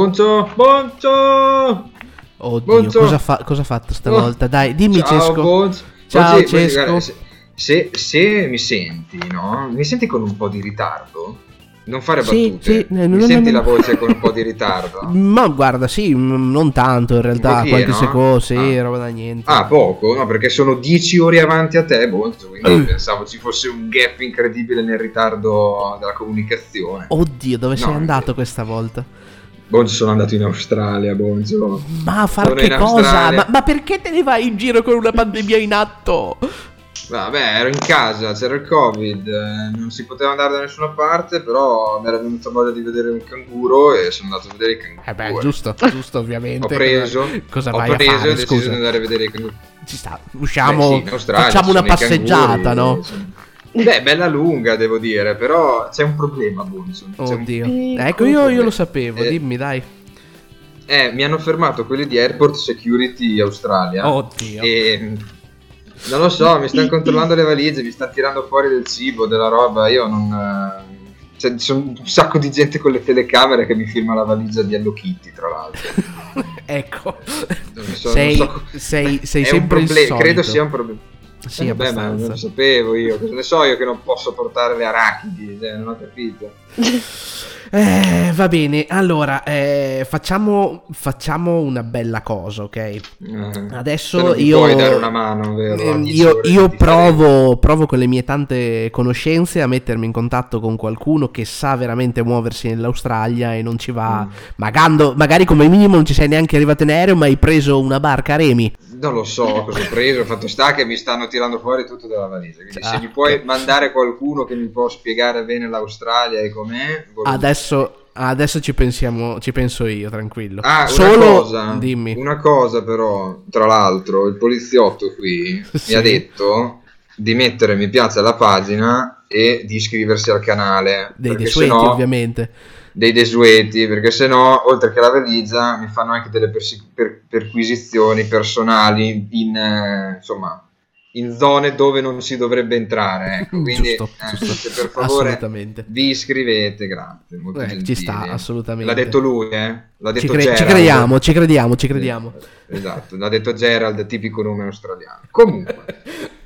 Bonzo, Bonzo! Oddio, Bonzo. cosa, fa- cosa ha fatto stavolta? Dai, dimmi Ciao, Cesco. Bonzo. Ciao, Bonzi, Cesco. guarda, se, se- se mi senti, no? Mi senti con un po' di ritardo? Non fare Sì, battute. sì, eh, mi no, no, senti no, la no. voce con un po' di ritardo? Ma guarda, sì, non tanto in realtà, pochino, qualche secondo, sì, Ah. roba da niente. Ah, poco? No, perché sono 10 ore avanti a te, Bonzo, quindi Mm. pensavo ci fosse un gap incredibile nel ritardo della comunicazione. Oddio, dove sei No, andato questa volta? Bonzo, sono andato in Australia, Bonzo. Ma a far Sono che cosa? Ma, ma perché te ne vai in giro con una pandemia in atto? Vabbè, ero in casa, c'era il covid, eh, non si poteva andare da nessuna parte, però mi era venuta voglia di vedere un canguro e sono andato a vedere i canguri. Eh beh, giusto, giusto ovviamente. Ho preso, Cosa, ho vai preso a e fare? ho deciso di andare a vedere i canguri. ci sta, usciamo, Beh, sì, facciamo ci una passeggiata, canguri, no? insomma. Beh, bella lunga, devo dire, però c'è un problema, Bonzo. C'è un Oddio. piccolo Ecco, io, io lo sapevo, Eh, dimmi, dai. Eh, mi hanno fermato quelli di Airport Security Australia. Oddio. E non lo so, mi stanno controllando le valigie, mi stanno tirando fuori del cibo, della roba. Io non. eh, C'è, c'è un sacco di gente con le telecamere che mi filma la valigia di Hello Kitty, tra l'altro. ecco. Non so- sei, non so- sei, sei un sempre il proble- solito. credo sia un problema. Sì, Eh, vabbè, ma non lo sapevo io. Cosa ne so io che non posso portare le arachidi? Cioè, non ho capito. Eh, va bene, allora eh, facciamo, facciamo una bella cosa, ok? Eh, Adesso io, puoi dare una mano, vero? Ehm, 10 io, io provo, provo con le mie tante conoscenze a mettermi in contatto con qualcuno che sa veramente muoversi nell'Australia e non ci va, Mm. magando- magari come minimo non ci sei neanche arrivato in aereo, ma hai preso una barca a remi. Non lo so cosa ho preso, fatto sta che mi stanno tirando fuori tutto dalla valigia. Quindi Ah, se mi puoi mandare qualcuno che mi può spiegare bene l'Australia e com'è, volevo- Adesso, adesso ci pensiamo, ci penso io, tranquillo. Ah, una Solo, cosa, dimmi. una cosa però, tra l'altro, il poliziotto qui Sì. mi ha detto di mettere mi piace alla pagina e di iscriversi al canale. Dei desueti, sennò- ovviamente. dei desueti, perché se no, oltre che la valigia, mi fanno anche delle persi- per- perquisizioni personali in, eh, insomma, in zone dove non si dovrebbe entrare. Ecco. Quindi, Giusto, eh, giusto. se per favore vi iscrivete, grazie. Eh, ci sta, assolutamente. L'ha detto lui, eh? L'ha Ci, detto cre- ci crediamo, ci crediamo, ci crediamo. Esatto, l'ha detto Gerald, tipico nome australiano. Comunque.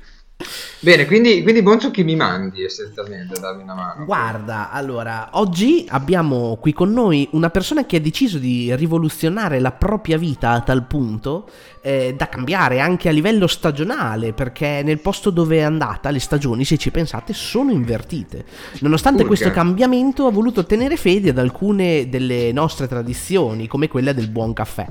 Bene, quindi, quindi Bonzo chi mi mandi essenzialmente a darmi una mano? Guarda, allora, oggi abbiamo qui con noi una persona che ha deciso di rivoluzionare la propria vita a tal punto eh, da cambiare anche a livello stagionale, perché nel posto dove è andata le stagioni, se ci pensate, sono invertite. Nonostante Urca. questo cambiamento ha voluto tenere fede ad alcune delle nostre tradizioni, come quella del buon caffè.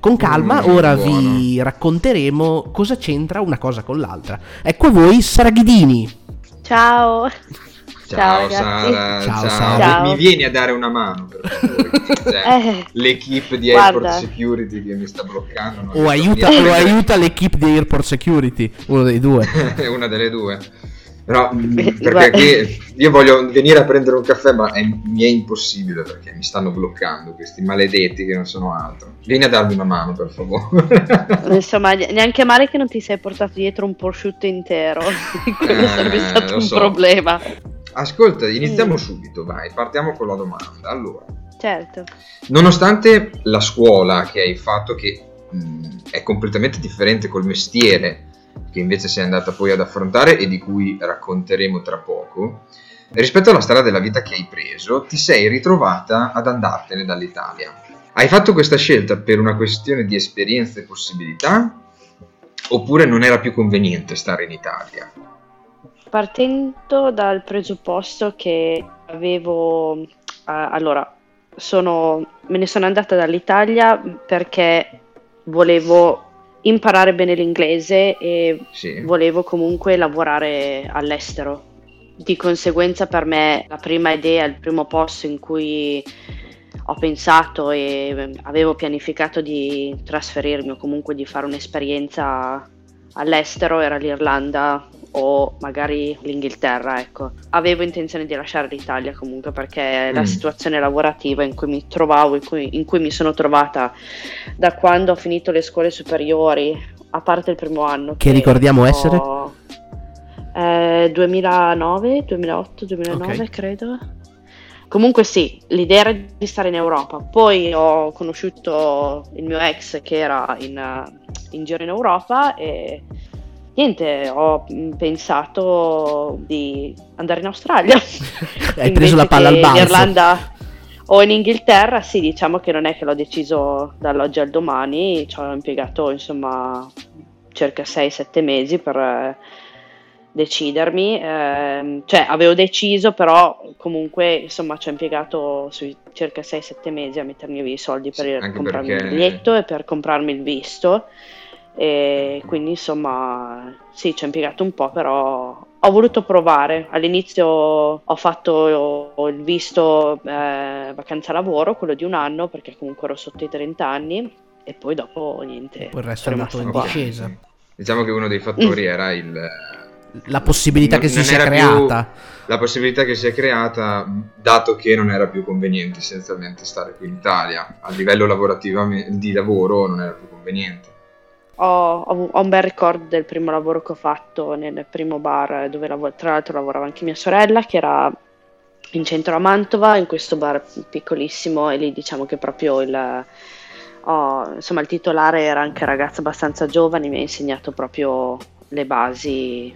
Con calma, Mm, ora buono. vi racconteremo cosa c'entra una cosa con l'altra. Ecco a voi, Saraghidini. Ciao. Ciao, ragazzi. Sara, Ciao, ciao. Sara. Ciao. Mi, mi vieni a dare una mano per favore? Cioè, Eh, L'equipe di guarda. Airport Security che mi sta bloccando. O aiuta, venire o a prendere- aiuta l'equipe di Airport Security, uno dei due. È una delle due. Però, mh, Eh, perché io voglio venire a prendere un caffè, ma è- mi è impossibile perché mi stanno bloccando questi maledetti che non sono altro. Vieni a darmi una mano, per favore. insomma, neanche male che non ti sei portato dietro un prosciutto intero. Quello Eh, sarebbe stato lo un so. problema. Ascolta, iniziamo Mm. subito, vai, partiamo con la domanda. Allora, Certo. nonostante la scuola che hai fatto, che mh, è completamente differente col mestiere che invece sei andata poi ad affrontare e di cui racconteremo tra poco, rispetto alla strada della vita che hai preso, ti sei ritrovata ad andartene dall'Italia. Hai fatto questa scelta per una questione di esperienza e possibilità? Oppure non era più conveniente stare in Italia? Partendo dal presupposto che avevo... eh, allora, sono, me ne sono andata dall'Italia perché volevo imparare bene l'inglese e Sì. volevo comunque lavorare all'estero. Di conseguenza per me la prima idea, il primo posto in cui ho pensato e avevo pianificato di trasferirmi o comunque di fare un'esperienza all'estero era l'Irlanda o magari l'Inghilterra, ecco. Avevo intenzione di lasciare l'Italia comunque perché la Mm. situazione lavorativa in cui mi trovavo, in cui, in cui mi sono trovata da quando ho finito le scuole superiori, a parte il primo anno. Che ricordiamo essere? ho- eh, 2009, 2008, 2009 Ok. credo. comunque sì, l'idea era di stare in Europa. Poi ho conosciuto il mio ex che era in, in giro in Europa e niente, ho pensato di andare in Australia. Hai preso la palla al balzo. In Irlanda o in Inghilterra, sì, diciamo che non è che l'ho deciso dall'oggi al domani, ci ho impiegato insomma circa 6-7 mesi per eh, decidermi, eh, cioè avevo deciso però comunque insomma ci ho impiegato sui circa 6-7 mesi a mettermi via i soldi per sì, comprarmi perché... il biglietto e per comprarmi il visto e quindi insomma sì ci ho impiegato un po' però ho voluto provare. All'inizio ho fatto il visto eh, vacanza lavoro quello di un anno perché comunque ero sotto i 30 anni e poi dopo niente poi il resto è andato in discesa. Diciamo che uno dei fattori mm. era il la possibilità non, che si sia creata. la possibilità che si è creata dato che non era più conveniente essenzialmente stare qui in Italia. A livello lavorativo di lavoro non era più conveniente ho, ho, ho, un bel ricordo del primo lavoro che ho fatto nel primo bar dove lav- tra l'altro lavorava anche mia sorella che era in centro a Mantova in questo bar piccolissimo e lì diciamo che proprio il, oh, insomma, il titolare era anche ragazzo abbastanza giovane mi ha insegnato proprio le basi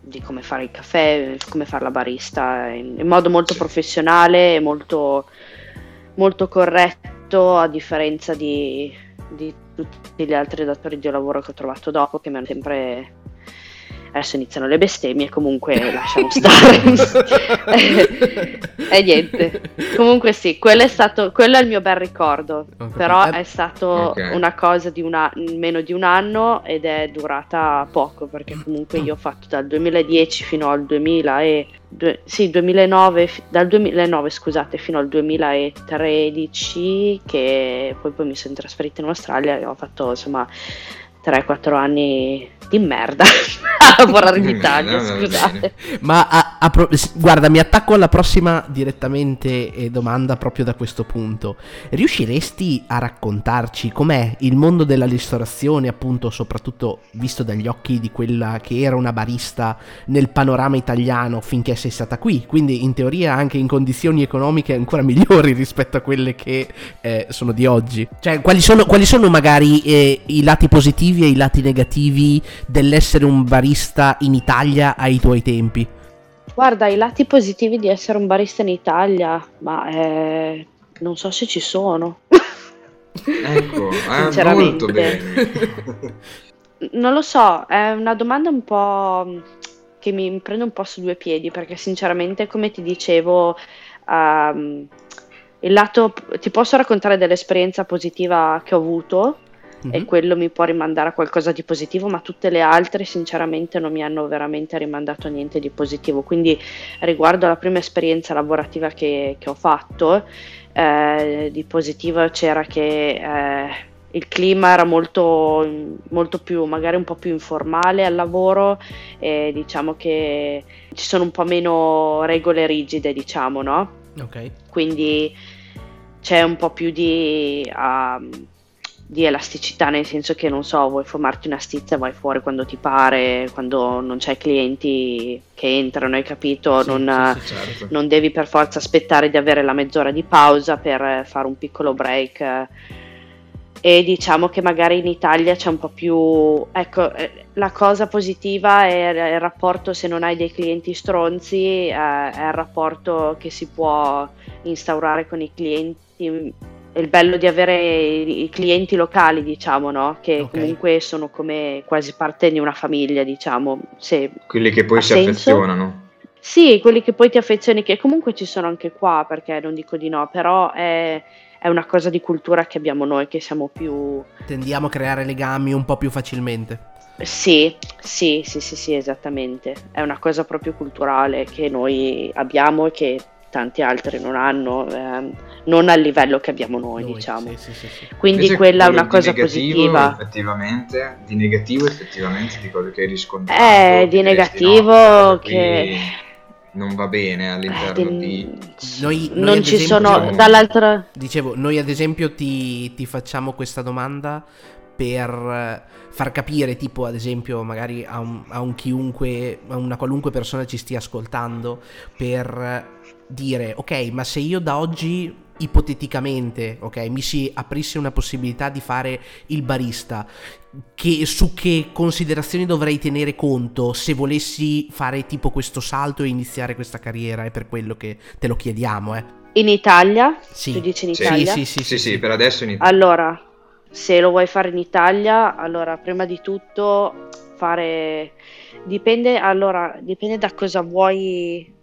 di come fare il caffè, come fare la barista in, in modo molto professionale e molto, molto corretto a differenza di, di tutti gli altri datori di lavoro che ho trovato dopo che mi hanno sempre adesso iniziano le bestemmie, comunque lasciamo stare. e niente. Comunque sì, quello è stato, quello è il mio bel ricordo, okay. però è stato okay. una cosa di una, meno di un anno ed è durata poco, perché comunque io ho fatto dal 2010 fino al 2000 e, sì, 2009, dal 2009 scusate fino al 2013 che poi, poi mi sono trasferita in Australia e ho fatto insomma 3-4 anni di merda a lavorare in Italia, scusate. Ma a, a pro- guarda, mi attacco alla prossima direttamente e domanda proprio da questo punto. Riusciresti a raccontarci com'è il mondo della ristorazione, appunto, soprattutto visto dagli occhi di quella che era una barista nel panorama italiano finché sei stata qui? Quindi in teoria anche in condizioni economiche ancora migliori rispetto a quelle che eh, sono di oggi. Cioè, quali sono, quali sono magari eh, i lati positivi e i lati negativi dell'essere un barista in Italia ai tuoi tempi? Guarda, i lati positivi di essere un barista in Italia, ma eh, non so se ci sono. ecco, eh, molto bene. non lo so, è una domanda un po' che mi prende un po' su due piedi, perché sinceramente, come ti dicevo, um, il lato, ti posso raccontare dell'esperienza positiva che ho avuto, mm-hmm. e quello mi può rimandare a qualcosa di positivo, ma tutte le altre sinceramente non mi hanno veramente rimandato a niente di positivo. Quindi riguardo alla prima esperienza lavorativa che, che ho fatto, eh, di positivo c'era che... Eh, il clima era molto, molto più, magari un po' più informale al lavoro e diciamo che ci sono un po' meno regole rigide, diciamo, no? Ok. Quindi c'è un po' più di... Uh, di elasticità, nel senso che non so, vuoi fumarti una stizza vai fuori quando ti pare, quando non c'hai clienti che entrano, hai capito? Sì, non, sì, sì, certo. non, devi per forza aspettare di avere la mezz'ora di pausa per fare un piccolo break. E diciamo che magari in Italia c'è un po' più. Ecco, eh, la cosa positiva è il rapporto, se non hai dei clienti stronzi, eh, è il rapporto che si può instaurare con i clienti è il bello di avere i clienti locali, diciamo, no? Che okay. comunque sono come quasi parte di una famiglia, diciamo. Se quelli che poi si senso. affezionano. Sì, quelli che poi ti affezioni, che comunque ci sono anche qua, perché non dico di no, però è, è una cosa di cultura che abbiamo noi, che siamo più... Tendiamo a creare legami un po' più facilmente. Sì, sì, sì, sì, sì, esattamente. È una cosa proprio culturale che noi abbiamo e che tanti altri non hanno, ehm, non al livello che abbiamo noi, noi diciamo. Sì, sì, sì, Quindi Invece quella è una cosa positiva. Effettivamente, di negativo effettivamente di quello che hai riscontrato. Eh, di negativo no, che non va bene all'interno eh, di... Noi, noi non ci esempio, sono diciamo, dall'altra... Dicevo, noi ad esempio ti, ti facciamo questa domanda per far capire, tipo ad esempio, magari a un, a un, chiunque, a una qualunque persona ci stia ascoltando, per dire, ok, ma se io da oggi ipoteticamente, ok, mi si aprisse una possibilità di fare il barista, che, su che considerazioni dovrei tenere conto se volessi fare tipo questo salto e iniziare questa carriera? È per quello che te lo chiediamo, eh. In Italia? Sì. Tu dici in Sì. Italia? Sì, sì, sì, Sì, sì, sì. per adesso in Italia. Allora, se lo vuoi fare in Italia, allora prima di tutto fare dipende, allora, dipende da cosa vuoi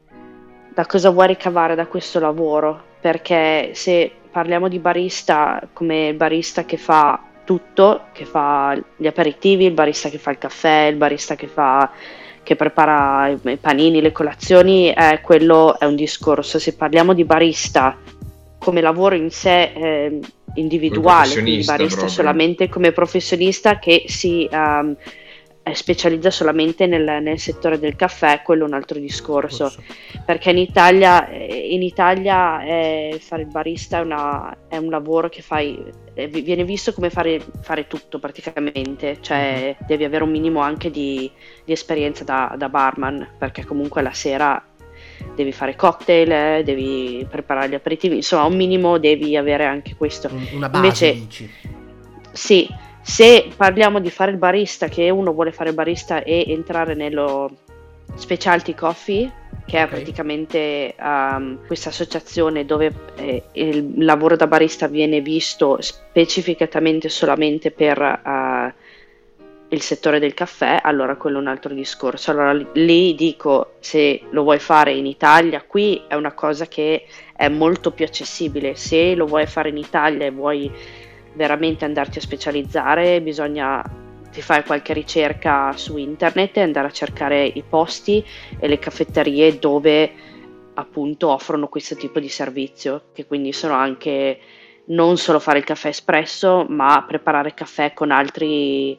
da cosa vuoi ricavare da questo lavoro, perché se parliamo di barista come il barista che fa tutto, che fa gli aperitivi, il barista che fa il caffè, il barista che fa che prepara i panini, le colazioni, eh, quello è un discorso. Se parliamo di barista come lavoro in sé eh, individuale, quindi barista proprio. solamente come professionista che si eh, specializza solamente nel, nel settore del caffè, quello è un altro discorso. Perché in Italia, eh, in Italia eh, fare il barista è, una- è un lavoro che fai, eh, vi- viene visto come fare, fare tutto praticamente, cioè devi avere un minimo anche di, di esperienza da, da barman, perché comunque la sera devi fare cocktail, eh, devi preparare gli aperitivi, insomma un minimo devi avere anche questo. Un- Una base, Invece- dici. Sì, se parliamo di fare il barista, che uno vuole fare il barista e entrare nello specialty coffee, che è praticamente um, questa associazione dove eh, il lavoro da barista viene visto specificatamente solamente per uh, il settore del caffè, allora quello è un altro discorso. Allora lì dico, se lo vuoi fare in Italia, qui è una cosa che è molto più accessibile. Se lo vuoi fare in Italia e vuoi veramente andarti a specializzare, bisogna ti fai qualche ricerca su internet e andare a cercare i posti e le caffetterie dove appunto offrono questo tipo di servizio, che quindi sono anche non solo fare il caffè espresso, ma preparare caffè con altri,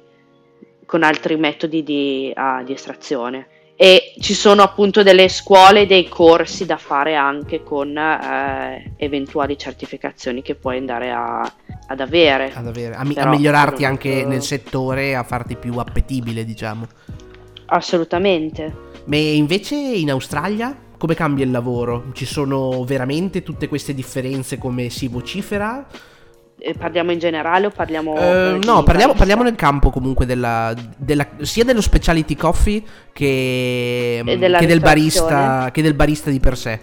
con altri metodi di, ah, di estrazione. E ci sono appunto delle scuole, dei corsi da fare anche con eh, eventuali certificazioni che puoi andare a, ad avere. Ad avere- a, mi- a Però- migliorarti però- anche nel settore, a farti più appetibile, diciamo. Assolutamente. Ma invece in Australia come cambia il lavoro? Ci sono veramente tutte queste differenze come si vocifera? Eh, Parliamo in generale o parliamo... Come no, parliamo, parliamo nel campo comunque della, della- sia dello specialty coffee che, della che del barista, che del barista di per sé.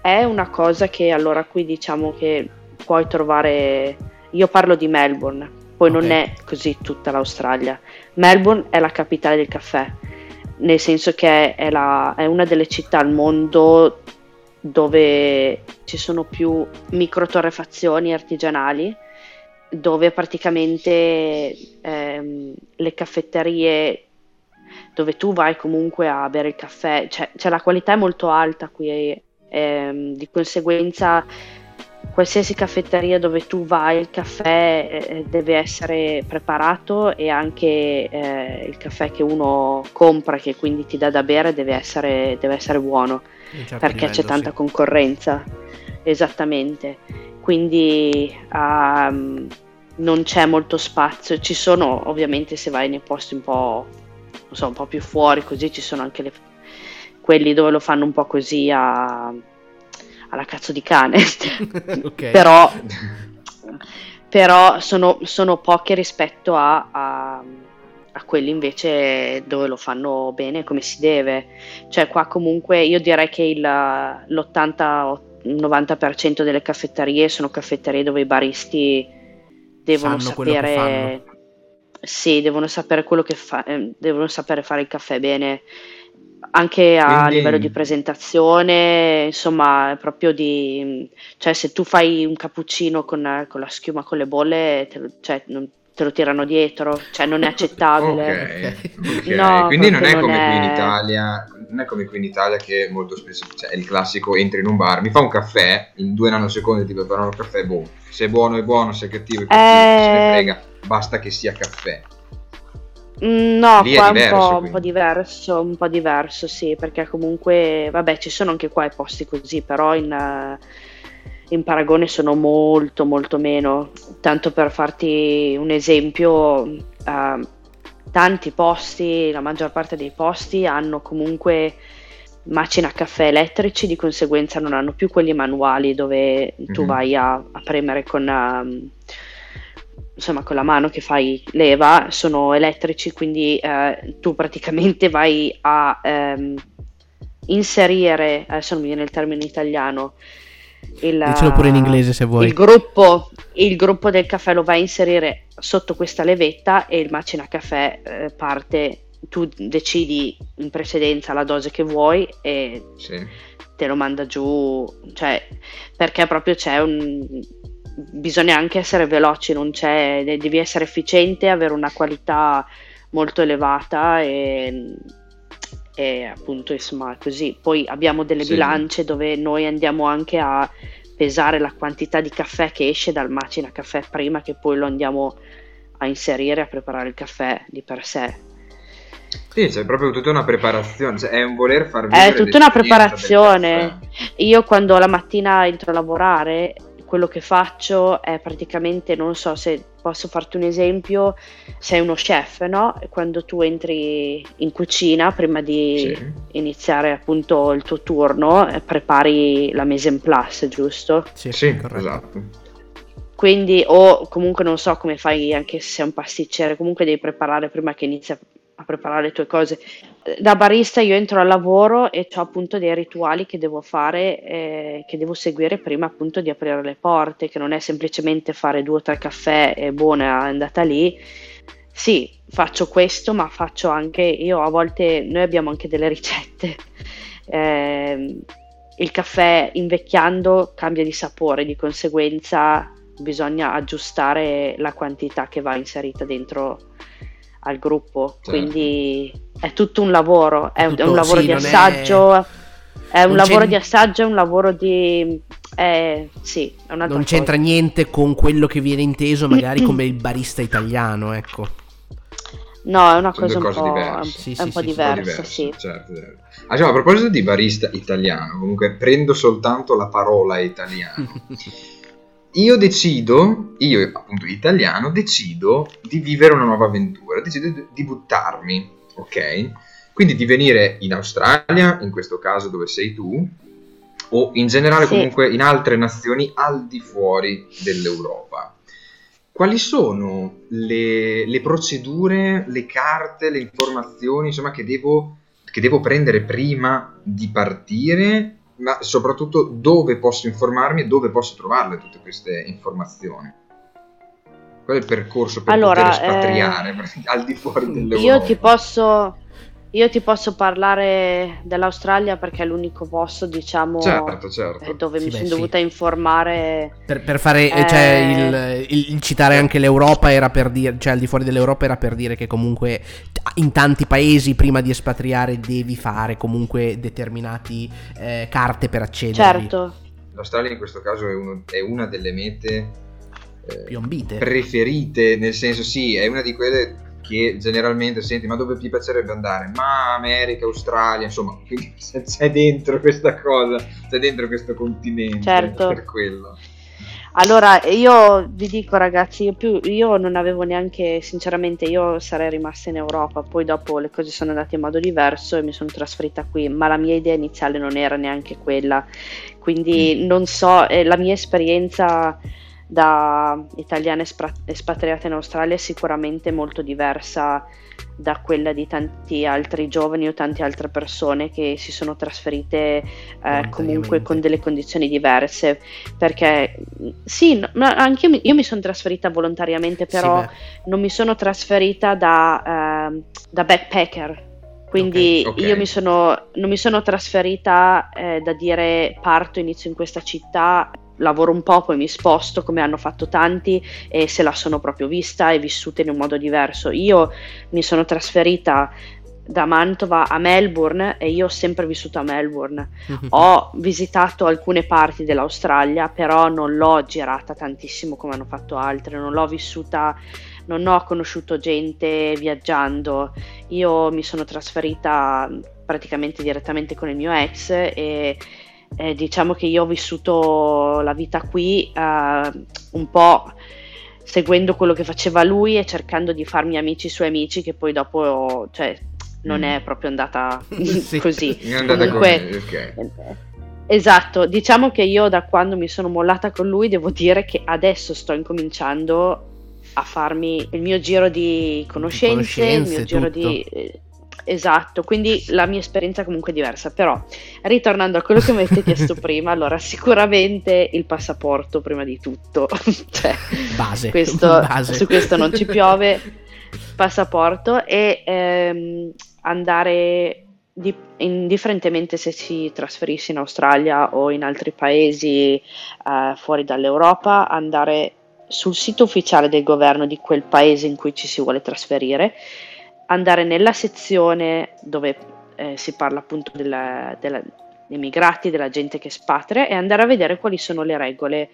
È una cosa che allora qui diciamo che puoi trovare... Io parlo di Melbourne, poi Ok. non è così tutta l'Australia. Melbourne è la capitale del caffè, nel senso che è, la- è una delle città al mondo dove ci sono più microtorrefazioni artigianali, dove praticamente ehm, le caffetterie dove tu vai comunque a bere il caffè, cioè, cioè la qualità è molto alta qui, ehm, di conseguenza qualsiasi caffetteria dove tu vai il caffè eh, deve essere preparato e anche eh, il caffè che uno compra, che quindi ti dà da bere, deve essere, deve essere buono certo perché c'è livello, tanta sì. concorrenza, esattamente. Quindi ehm, non c'è molto spazio. Ci sono, ovviamente, se vai nei posti un po', non so, un po' più fuori, così ci sono anche le- quelli dove lo fanno un po' così a- alla cazzo di cane. Però, però sono, sono pochi rispetto a, a- a quelli invece dove lo fanno bene come si deve. Cioè qua comunque io direi che il, l'80-90% delle caffetterie sono caffetterie dove i baristi devono Sanno sapere... Sì, devono sapere quello che fa, eh, devono sapere fare il caffè bene, anche a Quindi- livello di presentazione, insomma, proprio di, cioè se tu fai un cappuccino con, con la schiuma con le bolle, te cioè, non- te lo tirano dietro, cioè non è accettabile. Ok, ok. No, quindi non è come non qui in Italia, non è come qui in Italia che molto spesso cioè, è il classico entri in un bar, mi fa un caffè, in due nanosecondi ti preparano il caffè, boh, se è buono è buono, se è cattivo è cattivo, Eh. se ne frega, basta che sia caffè. Mm, No, Lì è qua è un diverso, po', un po' diverso, un po' diverso, sì, perché comunque, vabbè, ci sono anche qua i posti così, però in, eh, in paragone sono molto, molto meno. Tanto per farti un esempio, eh, tanti posti, la maggior parte dei posti hanno comunque macina caffè elettrici, di conseguenza non hanno più quelli manuali dove mm-hmm. tu mhm. vai a, a premere con, um, insomma, con la mano che fai leva, sono elettrici, quindi uh, tu praticamente vai a um, inserire, adesso non mi viene il termine in italiano, il, Dicelo pure in inglese se vuoi. Il gruppo, il gruppo del caffè lo vai a inserire sotto questa levetta e il macina caffè eh, parte tu decidi in precedenza la dose che vuoi e sì. te lo manda giù, cioè perché proprio c'è un... bisogna anche essere veloci, non c'è, devi essere efficiente, avere una qualità molto elevata e, e appunto insomma così. Poi abbiamo delle sì. bilance dove noi andiamo anche a pesare la quantità di caffè che esce dal macina caffè prima che poi lo andiamo a inserire a preparare il caffè di per sé sì, c'è proprio tutta una preparazione, cioè è un voler far vivere È tutta una preparazione. Io quando la mattina entro a lavorare, quello che faccio è praticamente, non so se posso farti un esempio, sei uno chef, no? Quando tu entri in cucina, prima di sì. iniziare appunto il tuo turno, eh, prepari la mise en place, giusto? Sì, sì esatto quindi o comunque non so come fai anche se sei un pasticcere comunque devi preparare prima che inizi a preparare le tue cose. Da barista io entro al lavoro e ho appunto dei rituali che devo fare, eh, che devo seguire prima appunto di aprire le porte, che non è semplicemente fare due o tre caffè e buona, è andata lì. Sì, faccio questo, ma faccio anche, io a volte, noi abbiamo anche delle ricette. Eh, il caffè invecchiando cambia di sapore, di conseguenza bisogna aggiustare la quantità che va inserita dentro al gruppo, certo. quindi è tutto un lavoro, è, tutto, è un lavoro sì, di assaggio, è, è un lavoro di assaggio, è un lavoro di... Eh, sì, è non cosa. c'entra niente con quello che viene inteso magari come il barista italiano, ecco. No, è una cosa un po', diverse. Sì, è sì, un po' diversa, sì. Certo, certo. Ah, cioè, a proposito di barista italiano, comunque prendo soltanto la parola italiano. io decido, io appunto italiano, decido di vivere una nuova avventura, decido di buttarmi, ok? Quindi di venire in Australia, in questo caso dove sei tu, o in generale sì. comunque in altre nazioni al di fuori dell'Europa. Quali sono le, le procedure, le carte, le informazioni insomma, che, devo, che devo prendere prima di partire ma soprattutto dove posso informarmi e dove posso trovarle tutte queste informazioni. Qual è il percorso per allora, poter espatriare eh, al di fuori dell'Europa? Io ti posso io ti posso parlare dell'Australia perché è l'unico posto, diciamo, certo, certo. Eh, dove sì, mi beh, sono sì. dovuta informare. Per, per fare, eh... cioè, il, il, citare anche l'Europa era per dire, cioè al di fuori dell'Europa era per dire che comunque in tanti paesi prima di espatriare devi fare comunque determinate eh, carte per accedere. Certo. L'Australia in questo caso è, uno, è una delle mete eh, più ambite. Preferite, nel senso sì, è una di quelle che generalmente senti ma dove ti piacerebbe andare? Ma America, Australia, insomma, quindi c'è dentro questa cosa, c'è dentro questo continente certo. per quello. Allora, io vi dico ragazzi, io, più, io, non avevo neanche, sinceramente, io sarei rimasta in Europa, poi dopo le cose sono andate in modo diverso e mi sono trasferita qui, ma la mia idea iniziale non era neanche quella, quindi mm. non so, eh, la mia esperienza da italiana espatriata in Australia è sicuramente molto diversa da quella di tanti altri giovani o tante altre persone che si sono trasferite eh, comunque con delle condizioni diverse. Perché sì, ma anche io mi, io mi sono trasferita volontariamente però sì, non mi sono trasferita da, eh, da backpacker. Quindi okay, okay. io mi sono, non mi sono trasferita eh, da dire parto, inizio in questa città lavoro un po', poi mi sposto come hanno fatto tanti e se la sono proprio vista e vissuta in un modo diverso. Io mi sono trasferita da Mantova a Melbourne e io ho sempre vissuto a Melbourne. ho visitato alcune parti dell'Australia, però non l'ho girata tantissimo come hanno fatto altre, non l'ho vissuta, non ho conosciuto gente viaggiando. Io mi sono trasferita praticamente direttamente con il mio ex e eh, diciamo che io ho vissuto la vita qui eh, un po' seguendo quello che faceva lui e cercando di farmi amici suoi amici che poi dopo, cioè, non Mm. è proprio andata Sì. così. è andata Comunque, come- ok. Esatto, diciamo che io da quando mi sono mollata con lui devo dire che adesso sto incominciando a farmi il mio giro di conoscenze, conoscenze, il mio giro tutto. di... Esatto, quindi la mia esperienza comunque è diversa, però ritornando a quello che mi avete chiesto prima, allora sicuramente il passaporto prima di tutto, cioè, Base. questo- Base. su questo non ci piove, passaporto e ehm, andare di- indifferentemente se si trasferisse in Australia o in altri paesi eh, fuori dall'Europa, andare sul sito ufficiale del governo di quel paese in cui ci si vuole trasferire, andare nella sezione dove eh, si parla appunto della- della- dei immigrati, della gente che spatria e andare a vedere quali sono le regole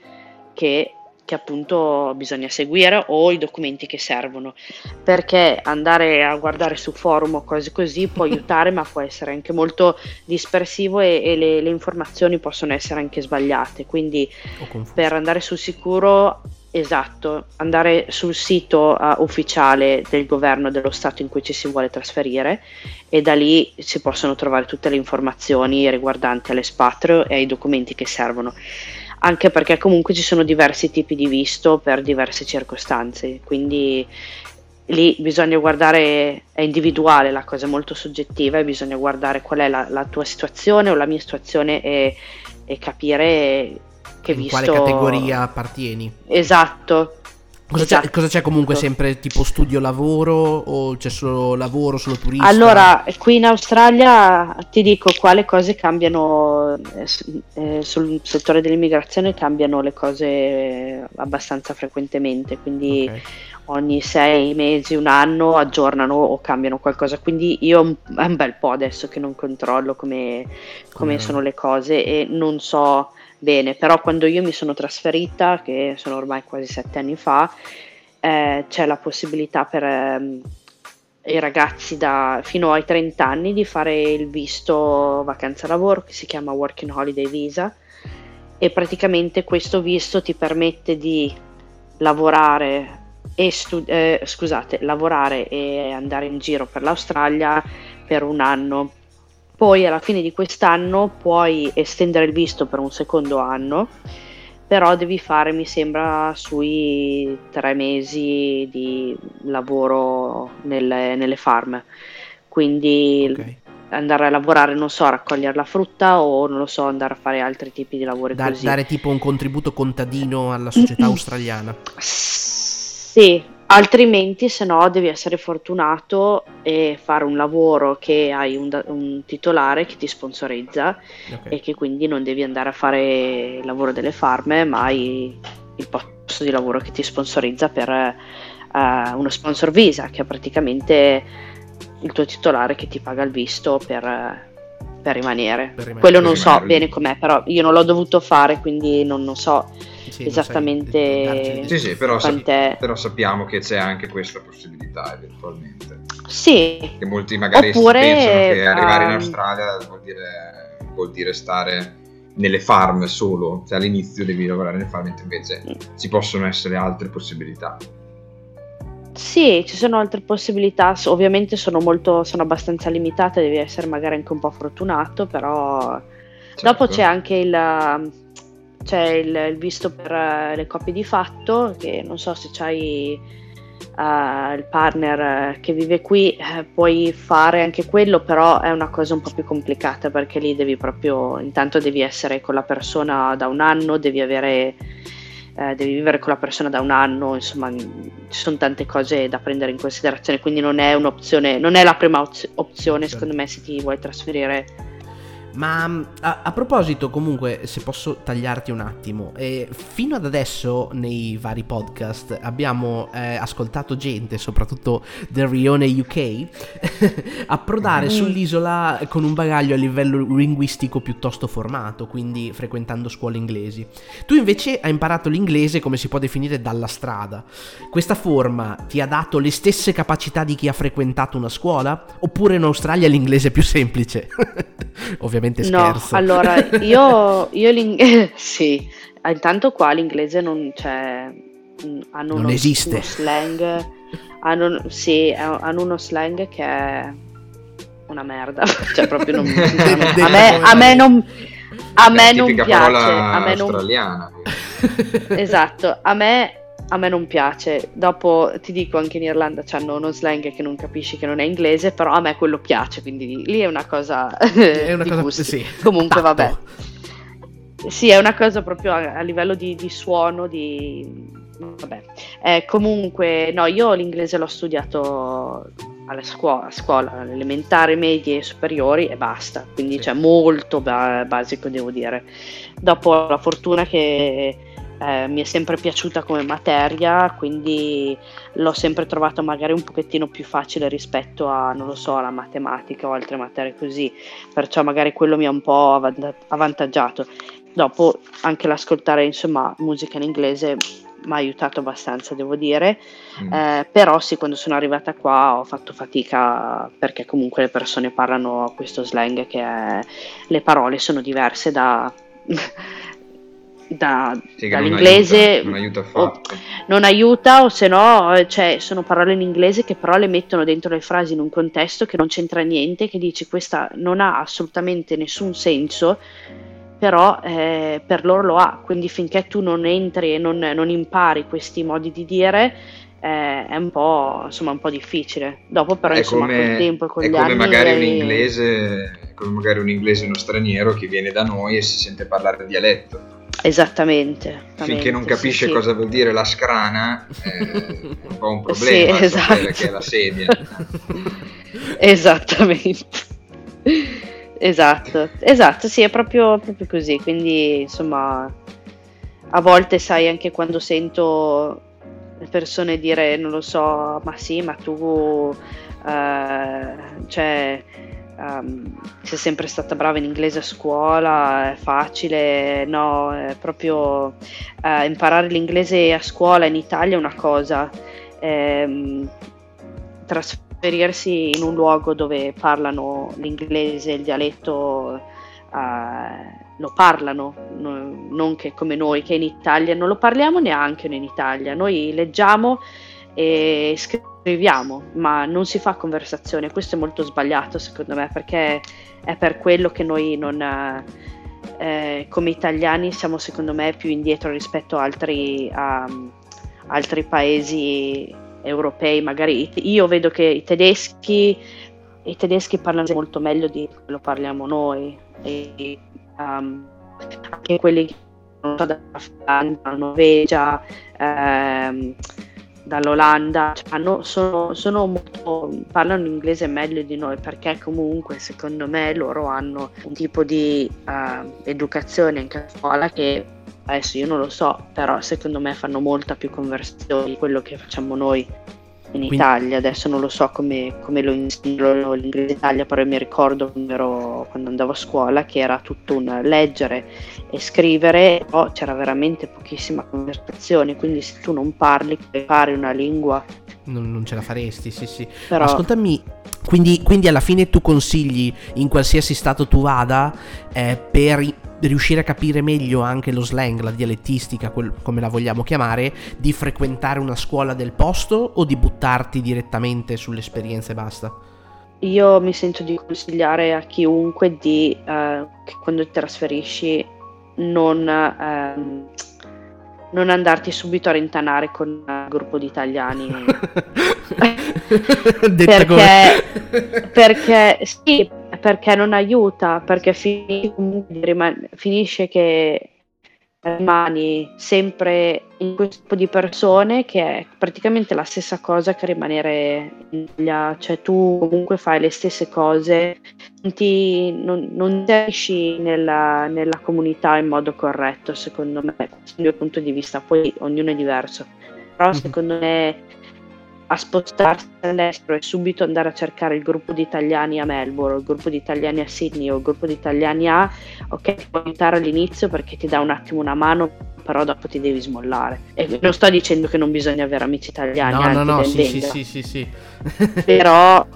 che, che appunto bisogna seguire o i documenti che servono. Perché andare a guardare su forum o cose così può aiutare ma può essere anche molto dispersivo e, e le, le informazioni possono essere anche sbagliate. Quindi per andare sul sicuro esatto andare sul sito eh, ufficiale del governo dello stato in cui ci si vuole trasferire e da lì si possono trovare tutte le informazioni riguardanti all'espatrio e ai documenti che servono. Anche perché comunque ci sono diversi tipi di visto per diverse circostanze quindi lì bisogna guardare, è individuale, la cosa è molto soggettiva e bisogna guardare qual è la, la tua situazione o la mia situazione e, e capire che In visto... quale categoria appartieni? Esatto. Cosa, Esatto. c'è, cosa c'è comunque sempre tipo studio lavoro o c'è solo lavoro, solo turista? Allora, qui in Australia ti dico qua le cose cambiano, eh, eh, sul settore dell'immigrazione cambiano le cose abbastanza frequentemente, quindi Ok. ogni sei mesi, un anno aggiornano o cambiano qualcosa. Quindi io un- è un bel po' adesso che non controllo come Come- sono le cose e non so bene, però quando io mi sono trasferita, che sono ormai quasi sette anni fa, eh, c'è la possibilità per ehm, i ragazzi da, fino ai 30 anni di fare il visto vacanza lavoro che si chiama Working Holiday Visa e praticamente questo visto ti permette di lavorare e stu- eh, scusate, lavorare e andare in giro per l'Australia per un anno. Poi alla fine di quest'anno puoi estendere il visto per un secondo anno, però devi fare, mi sembra, sui tre mesi di lavoro nelle, nelle farm. Quindi Ok. andare a lavorare, non so, a raccogliere la frutta o non lo so, andare a fare altri tipi di lavori Da- così. dare tipo un contributo contadino alla società australiana. Sì, altrimenti se no devi essere fortunato e fare un lavoro che hai un, un titolare che ti sponsorizza Ok. e che quindi non devi andare a fare il lavoro delle farme, ma hai il posto di lavoro che ti sponsorizza per eh, uno sponsor visa, che è praticamente il tuo titolare che ti paga il visto per, per rimanere. Per rimanere- Quello non per so rimanere lì. bene com'è, però io non l'ho dovuto fare, quindi non, non so Sì, esattamente- sai Sì, sì, però, sa- quant'è. però sappiamo che c'è anche questa possibilità eventualmente. Sì, Che molti magari Oppure, pensano che arrivare in ehm, Australia vuol dire, vuol dire stare nelle farm solo, cioè all'inizio devi lavorare nelle farm, mentre invece ci possono essere altre possibilità. Sì, ci sono altre possibilità, ovviamente sono molto, sono abbastanza limitate, devi essere magari anche un po' fortunato, però dopo Certo. c'è anche il, um, c'è il, il visto per eh, le coppie di fatto, che non so se c'hai eh, il partner eh, che vive qui, eh, puoi fare anche quello, però è una cosa un po' più complicata perché lì devi proprio, intanto devi essere con la persona da un anno, devi avere eh, devi vivere con la persona da un anno, insomma, ci sono tante cose da prendere in considerazione, quindi non è un'opzione, non è la prima opzione, secondo me, se ti vuoi trasferire. Ma mh, a, a proposito, comunque, se posso tagliarti un attimo, eh, fino ad adesso nei vari podcast abbiamo eh, ascoltato gente, soprattutto del Rione UK, approdare Mm. sull'isola con un bagaglio a livello linguistico piuttosto formato, quindi frequentando scuole inglesi. Tu invece hai imparato l'inglese come si può definire dalla strada. Questa forma ti ha dato le stesse capacità di chi ha frequentato una scuola? Oppure in Australia l'inglese è più semplice? Ovviamente No, scherzo. allora io, io l'ing- sì, intanto qua l'inglese non c'è, mm, hanno Non uno, esiste. uno slang, hanno, sì, hanno uno slang che è una merda, cioè proprio non, a, me, a me non a me non piace, a me non australiana. esatto, a me a me non piace. Dopo ti dico anche in Irlanda hanno uno slang che non capisci che non è inglese, però a me quello piace, quindi lì è una cosa è una cosa sì. Comunque Tatto. vabbè. Sì, è una cosa proprio a, a livello di, di, suono, di vabbè. Eh, comunque no, io l'inglese l'ho studiato alla scuola, scuola elementare, medie e superiori e basta, quindi sì. c'è molto ba- basico devo dire. Dopo la fortuna che eh, mi è sempre piaciuta come materia, quindi l'ho sempre trovato magari un pochettino più facile rispetto a, non lo so, alla matematica o altre materie così, perciò magari quello mi ha un po' avvantaggiato. Dopo anche l'ascoltare insomma musica in inglese mi ha aiutato abbastanza, devo dire. Mm. Eh, però sì, quando sono arrivata qua ho fatto fatica perché comunque le persone parlano questo slang che è, le parole sono diverse da, da, sì, dall'inglese non aiuta, non aiuta, o, non aiuta o se no cioè, sono parole in inglese che però le mettono dentro le frasi in un contesto che non c'entra niente che dici questa non ha assolutamente nessun senso però eh, per loro lo ha, quindi finché tu non entri e non, non impari questi modi di dire eh, è un po', insomma, un po' difficile. Dopo però è insomma come, col tempo e con è gli come anni... Magari un inglese, come magari un inglese uno straniero che viene da noi e si sente parlare dialetto. Esattamente. Finché non capisce sì, cosa vuol dire la scrana, è un po' un problema sì, esatto. che è la sedia. Esattamente. Esatto, esatto, sì, è proprio, proprio così. Quindi, insomma, a volte, sai, anche quando sento le persone dire, non lo so, ma sì, ma tu, uh, cioè, um, sei sempre stata brava in inglese a scuola, è facile, no, è proprio uh, imparare l'inglese a scuola in Italia è una cosa. Trasferire trasferirsi in un luogo dove parlano l'inglese, il dialetto, eh, lo parlano, no, non che come noi che in Italia non lo parliamo neanche in Italia, noi leggiamo e scriviamo, ma non si fa conversazione, questo è molto sbagliato secondo me perché è per quello che noi non... Eh, come italiani siamo secondo me più indietro rispetto a altri, a, altri paesi europei, magari. Io vedo che i tedeschi, i tedeschi parlano molto meglio di quello parliamo noi, e, um, anche quelli che sono Finlandia, dalla Norvegia, ehm, dall'Olanda, cioè, sono, sono molto, parlano inglese meglio di noi perché comunque secondo me loro hanno un tipo di uh, educazione in scuola che adesso io non lo so, però secondo me fanno molta più conversione di quello che facciamo noi in Quindi... Italia. Adesso non lo so come, come lo insegno l'inglese in Italia, però mi ricordo quando, ero, quando, andavo a scuola che era tutto un leggere e scrivere, però c'era veramente pochissima conversazione, quindi se tu non parli, impari una lingua. Non, non, ce la faresti, sì, sì. Però... Ascoltami, quindi, quindi, alla fine tu consigli in qualsiasi stato tu vada eh, per riuscire a capire meglio anche lo slang, la dialettistica, quel, come la vogliamo chiamare, di frequentare una scuola del posto o di buttarti direttamente sull'esperienza e basta? Io mi sento di consigliare a chiunque di uh, che quando ti trasferisci non, uh, non andarti subito a rintanare con un gruppo di italiani. perché, perché sì, perché non aiuta, perché finisce che rimani sempre in questo tipo di persone che è praticamente la stessa cosa che rimanere in Italia, cioè tu comunque fai le stesse cose, non, ti, non, non esci nella, nella, comunità in modo corretto secondo me, questo è il mio punto di vista, poi ognuno è diverso, però mhm. secondo me a spostarsi all'estero e subito andare a cercare il gruppo di italiani a Melbourne, il gruppo di italiani a Sydney o il gruppo di italiani a, ok, ti può aiutare all'inizio perché ti dà un attimo una mano, però dopo ti devi smollare. E non sto dicendo che non bisogna avere amici italiani, no, no, no, sì, sì, sì, sì, sì. però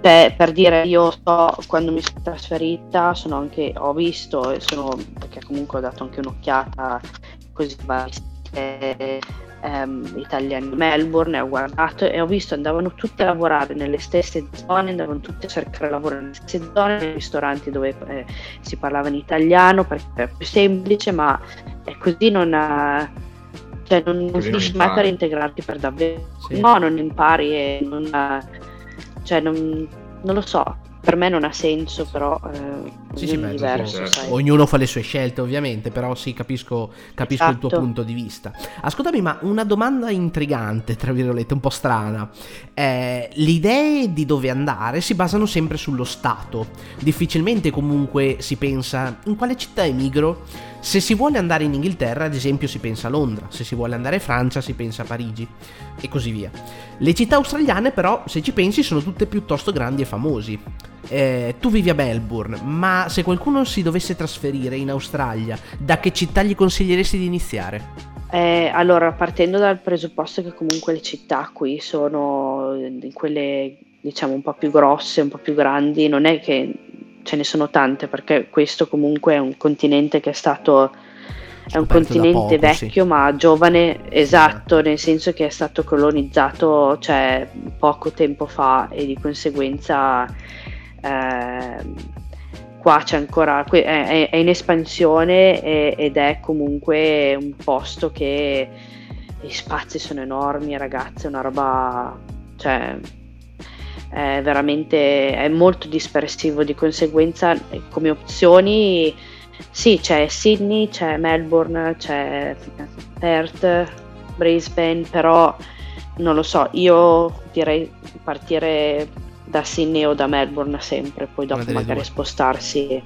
per, per, dire io so quando mi sono trasferita sono anche ho visto e sono perché comunque ho dato anche un'occhiata così va eh, ehm, italiani di Melbourne, ho guardato e ho visto andavano tutte a lavorare nelle stesse zone, andavano tutte a cercare lavoro nelle stesse zone, nei ristoranti dove eh, si parlava in italiano perché è più semplice, ma è così non, ha, cioè non, non finisci mai per integrarti per davvero. Sì. No, non impari e non, cioè non, non lo so per me non ha senso, però eh, sì, sì, beh, diverso. Certo. Ognuno fa le sue scelte, ovviamente, però sì, capisco, capisco esatto. il tuo esatto. punto di vista. Ascoltami, ma una domanda intrigante, tra virgolette, un po' strana. Eh, le idee di dove andare si basano sempre sullo Stato. Difficilmente comunque si pensa in quale città emigro. Se si vuole andare in Inghilterra, ad esempio, si pensa a Londra, se si vuole andare in Francia, si pensa a Parigi e così via. Le città australiane, però, se ci pensi, sono tutte piuttosto grandi e famosi eh, tu vivi a Melbourne, ma se qualcuno si dovesse trasferire in Australia, da che città gli consiglieresti di iniziare? Eh, allora, partendo dal presupposto che comunque le città qui sono quelle diciamo un po' più grosse, un po' più grandi, non è che ce ne sono tante, perché questo comunque è un continente che è stato è un continente poco, vecchio sì. ma giovane, esatto, nel senso che è stato colonizzato cioè, poco tempo fa e di conseguenza qua c'è ancora, è, è in espansione ed è comunque un posto che gli spazi sono enormi, ragazzi, è una roba, cioè, è veramente, è molto dispersivo, di conseguenza come opzioni, sì, c'è Sydney, c'è Melbourne, c'è Perth, Brisbane, però non lo so, io direi partire da Sydney o da Melbourne sempre, poi dopo magari due. spostarsi.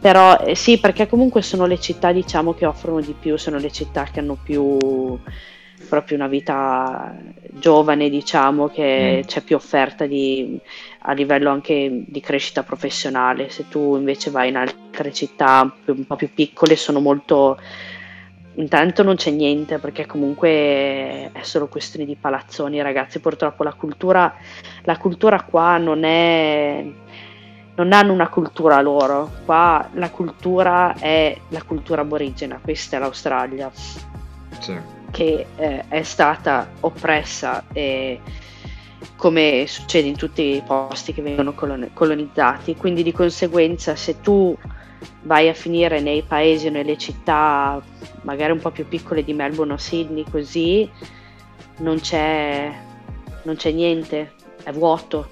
Però eh, sì, perché comunque sono le città diciamo che offrono di più, sono le città che hanno più proprio una vita giovane, diciamo, che mm. c'è più offerta di, a livello anche di crescita professionale. Se tu invece vai in altre città un po' più piccole sono molto Intanto non c'è niente perché comunque è solo questione di palazzoni, ragazzi. Purtroppo la cultura, la cultura qua non è. non hanno una cultura loro. Qua la cultura è la cultura aborigena, questa è l'Australia. Sì. Che eh, è stata oppressa e come succede in tutti i posti che vengono colonizzati. Quindi di conseguenza se tu vai a finire nei paesi o nelle città magari un po' più piccole di Melbourne o Sydney così non c'è, non c'è niente, è vuoto,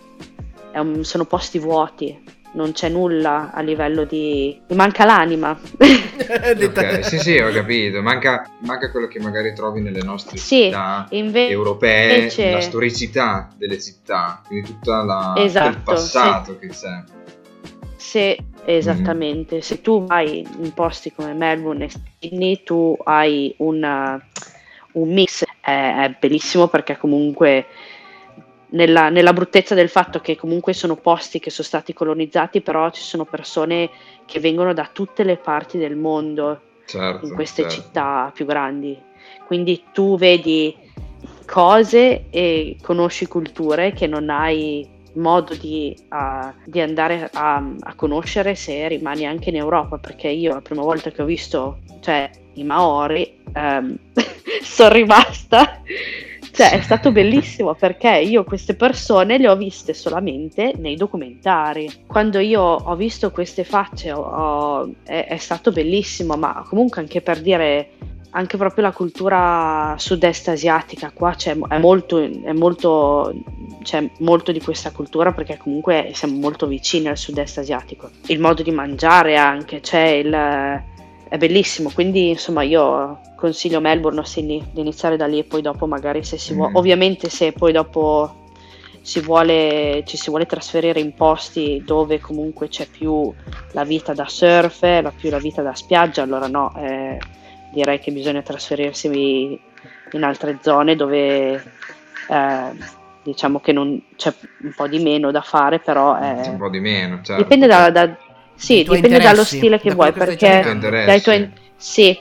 è un, sono posti vuoti, non c'è nulla a livello di... mi manca l'anima. okay, sì, sì, ho capito, manca, manca, quello che magari trovi nelle nostre sì, città invece... europee, la storicità delle città, quindi tutta la, esatto, il passato sì. che c'è. Se Esattamente, mm-hmm. se tu vai in posti come Melbourne e Sydney, tu hai una, un mix, è, è, bellissimo perché comunque nella, nella, bruttezza del fatto che comunque sono posti che sono stati colonizzati, però ci sono persone che vengono da tutte le parti del mondo certo, in queste certo. città più grandi. Quindi tu vedi cose e conosci culture che non hai modo di, uh, di andare a, a, conoscere se rimani anche in Europa, perché io la prima volta che ho visto cioè, i Maori um, sono rimasta, cioè è stato bellissimo perché io queste persone le ho viste solamente nei documentari. Quando io ho visto queste facce ho, ho, è, è stato bellissimo, ma comunque anche per dire anche proprio la cultura sud-est asiatica qua c'è, è molto, è molto, c'è molto di questa cultura perché comunque siamo molto vicini al sud-est asiatico. Il modo di mangiare anche, c'è il, è bellissimo, quindi insomma io consiglio Melbourne o Sydney di iniziare da lì e poi dopo magari se si vuole, mm. ovviamente se poi dopo si vuole, ci si vuole trasferire in posti dove comunque c'è più la vita da surf, la più la vita da spiaggia, allora no. Eh, direi che bisogna trasferirsi in altre zone dove eh, diciamo che non, c'è un po' di meno da fare, però è... un po' di meno, certo. Dipende, da, da, sì, dipende dallo stile che da vuoi, perché dai tuoi sì.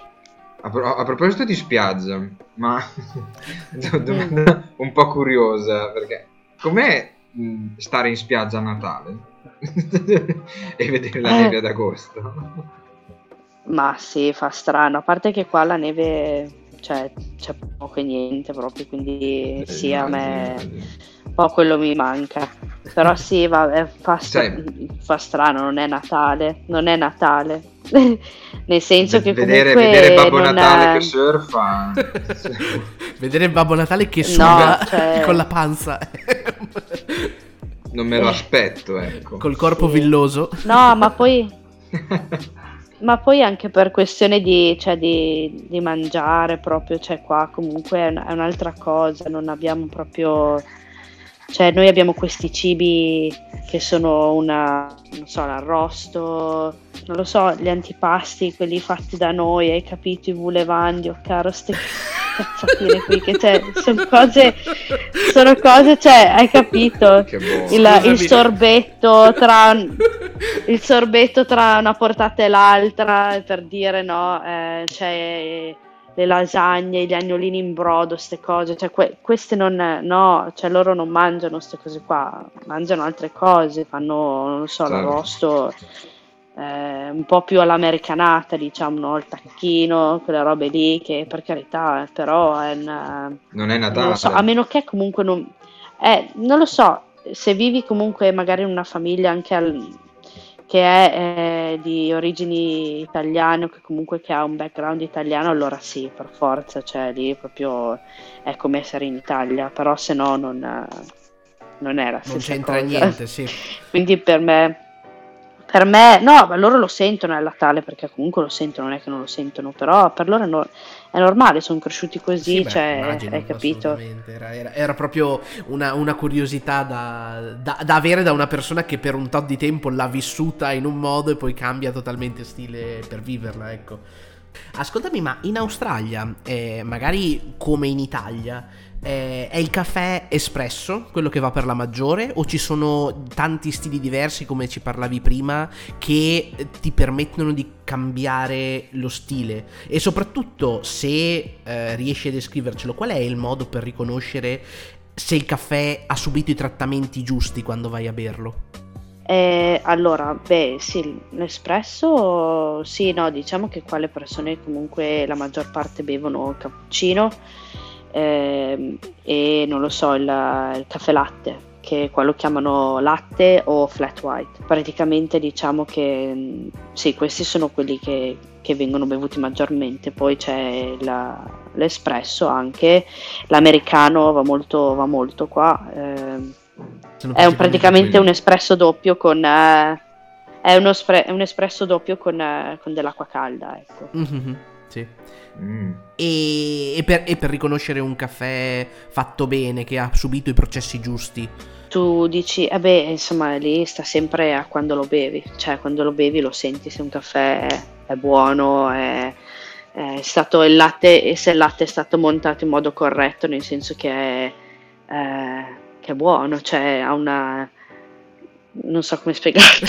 A, pro- a, proposito di spiaggia, ma domanda mm. un po' curiosa, perché com'è mh, stare in spiaggia a Natale e vedere la neve ad agosto? Ma sì, fa strano, a parte che qua la neve cioè c'è poco e niente proprio, quindi Eh, sì, a me un po' quello mi manca. Però sì, vabbè, fa, sta- Sai- fa strano, non è Natale, non è Natale. Nel senso che vedere, comunque vedere Babbo Natale è- che surfa Vedere Babbo Natale che No, suda cioè- con la panza. non me lo aspetto, ecco. Col corpo Sì. villoso. No, ma poi Ma poi anche per questione di, cioè, di, di mangiare proprio, cioè qua comunque è, un- è un'altra cosa, non abbiamo proprio, cioè noi abbiamo questi cibi che sono una, non so, l'arrosto, non lo so, gli antipasti, quelli fatti da noi, hai capito, i vulevandi, oh caro, ste cazzatine qui, che cioè, sono cose, sono cose, cioè, hai capito, buono. il, il sorbetto tra il sorbetto tra una portata e l'altra per dire no, eh, c'è le lasagne, gli agnolini in brodo, queste cose, cioè que- queste non, no, cioè loro non mangiano queste cose qua, mangiano altre cose, fanno, non so, Certo. l'arrosto eh, un po' più all'americanata, diciamo, no? il tacchino, quelle robe lì che per carità, però è una, Non è non Natale. lo so, a meno che comunque non... eh, non lo so, se vivi comunque magari in una famiglia anche al- che è eh, di origini italiane o che comunque che ha un background italiano, allora sì, per forza, cioè lì proprio è come essere in Italia, però se no non, non è la stessa Non c'entra cosa. niente, sì. Quindi per me, per me, no, ma loro lo sentono è Natale perché comunque lo sentono, non è che non lo sentono, però per loro è, no- è normale, sono cresciuti così, Sì, beh, cioè, immagino, hai capito? Era, era- era proprio una, una curiosità da, da- da avere da una persona che per un tot di tempo l'ha vissuta in un modo e poi cambia totalmente stile per viverla, ecco. Ascoltami, ma in Australia, eh, magari come in Italia, eh, è il caffè espresso quello che va per la maggiore o ci sono tanti stili diversi come ci parlavi prima che ti permettono di cambiare lo stile? E soprattutto se eh, riesci a descrivercelo qual è il modo per riconoscere se il caffè ha subito i trattamenti giusti quando vai a berlo Eh, allora, beh, sì, l'espresso, sì, no, diciamo che qua le persone comunque la maggior parte bevono cappuccino ehm, e non lo so, il, il caffè latte, che qua lo chiamano latte o flat white. Praticamente diciamo che mh, sì, questi sono quelli che, che vengono bevuti maggiormente, poi c'è la- l'espresso anche, l'americano va molto, va molto qua. Sono è un- praticamente un espresso doppio con. eh, è, uno spre- è un espresso doppio con, eh, con dell'acqua calda, ecco. Mhm, sì. Mm. E, e per, e per riconoscere un caffè fatto bene, che ha subito i processi giusti. Tu dici, eh beh, insomma, lì sta sempre a quando lo bevi, cioè quando lo bevi lo senti se un caffè è, è buono, è, è stato il latte, e se il latte è stato montato in modo corretto, nel senso che è, eh, che è buono, cioè ha una. non so come spiegarlo.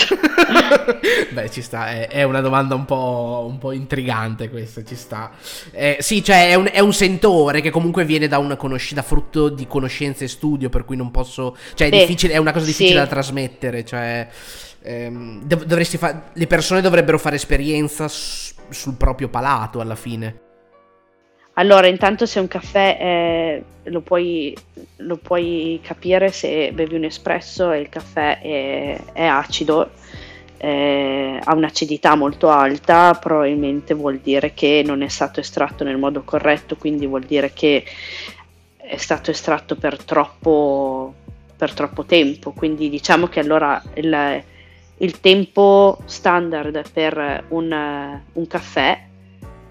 Beh, ci sta, è, è una domanda un po', un po' intrigante questa, ci sta. Eh, sì, cioè è un, è un sentore che comunque viene da, una conosci- da frutto di conoscenza e studio, per cui non posso... Cioè è, Beh, difficile, è una cosa difficile sì. da trasmettere, cioè... ehm, dov- dovresti fa- le persone dovrebbero fare esperienza s- sul proprio palato alla fine. Allora, intanto se un caffè eh, lo, puoi, lo puoi capire se bevi un espresso e il caffè è, è acido, eh, ha un'acidità molto alta, probabilmente vuol dire che non è stato estratto nel modo corretto, quindi vuol dire che è stato estratto per troppo, per troppo tempo. Quindi diciamo che allora il, il tempo standard per un, un caffè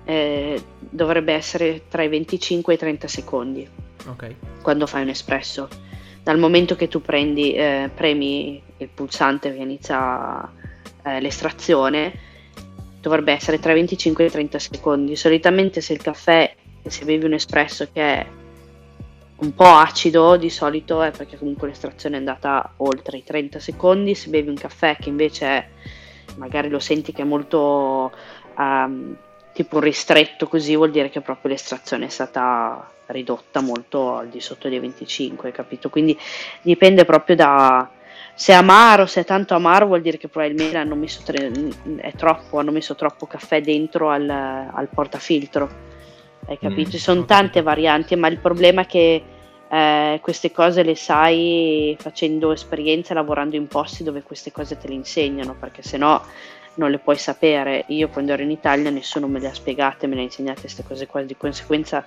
eh, dovrebbe essere tra i 25 e i 30 secondi Ok. quando fai un espresso. Dal momento che tu prendi, eh, premi il pulsante che inizia eh, l'estrazione, dovrebbe essere tra i 25 e i 30 secondi. Solitamente se il caffè, se bevi un espresso che è un po' acido, di solito è perché comunque l'estrazione è andata oltre i 30 secondi. Se bevi un caffè che invece magari lo senti che è molto ehm, tipo ristretto così, vuol dire che proprio l'estrazione è stata ridotta molto al di sotto dei 25, capito? Quindi dipende proprio da se è amaro, se è tanto amaro vuol dire che probabilmente hanno messo tre- è troppo, hanno messo troppo caffè dentro al, al portafiltro. hai capito? Mm, Ci sono tante varianti, ma il problema è che eh, queste cose le sai facendo esperienza, lavorando in posti dove queste cose te le insegnano, perché se no non le puoi sapere. Io quando ero in Italia nessuno me le ha spiegate, me le ha insegnate queste cose qua, di conseguenza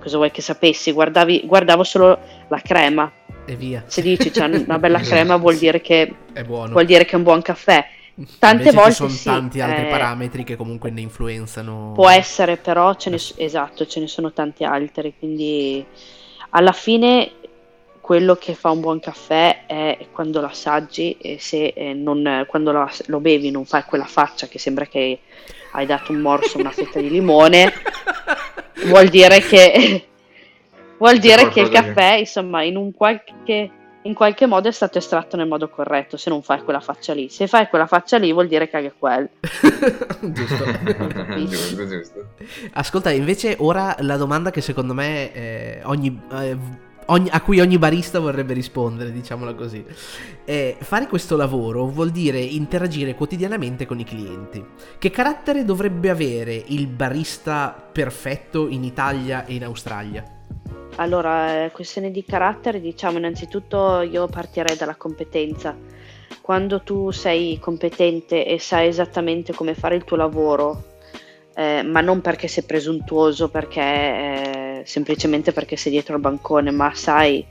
cosa vuoi che sapessi? Guardavi, guardavo solo la crema. E via. Se dici c'è una bella crema vuol dire che è buono. Vuol dire che è un buon caffè. Tante Invece volte ci sono sì, tanti altri eh, parametri che comunque ne influenzano. Può essere, però ce ne, esatto, ce ne sono tanti altri, quindi alla fine quello che fa un buon caffè è quando lo assaggi e se eh, non, quando lo, lo, bevi non fai quella faccia che sembra che hai dato un morso, una fetta di limone, vuol dire che, vuol dire che il caffè, insomma, in un qualche in qualche modo è stato estratto nel modo corretto, se non fai quella faccia lì. Se fai quella faccia lì vuol dire che è quello. giusto. giusto, giusto. Ascolta, invece ora la domanda che secondo me eh, ogni, eh, ogni, a cui ogni barista vorrebbe rispondere, diciamola così. Eh, fare questo lavoro vuol dire interagire quotidianamente con i clienti. Che carattere dovrebbe avere il barista perfetto in Italia e in Australia? Allora, questione di carattere, diciamo innanzitutto io partirei dalla competenza. Quando tu sei competente e sai esattamente come fare il tuo lavoro, eh, ma non perché sei presuntuoso, perché eh, semplicemente perché sei dietro al bancone, ma sai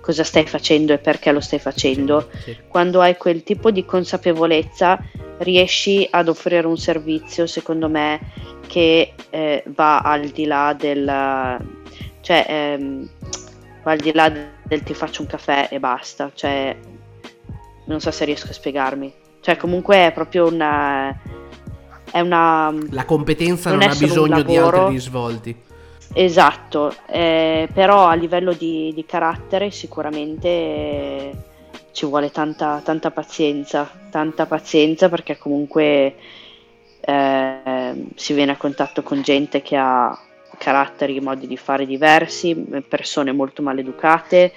cosa stai facendo e perché lo stai facendo. Sì. Quando hai quel tipo di consapevolezza, riesci ad offrire un servizio, secondo me, che eh, va al di là del cioè ehm, va al di là del ti faccio un caffè e basta, cioè non so se riesco a spiegarmi, cioè comunque è proprio una... È una La competenza non, non ha bisogno di altri risvolti. Esatto, eh, però a livello di, di carattere sicuramente eh, ci vuole tanta, tanta pazienza, tanta pazienza perché comunque eh, si viene a contatto con gente che ha caratteri, modi di fare diversi, persone molto maleducate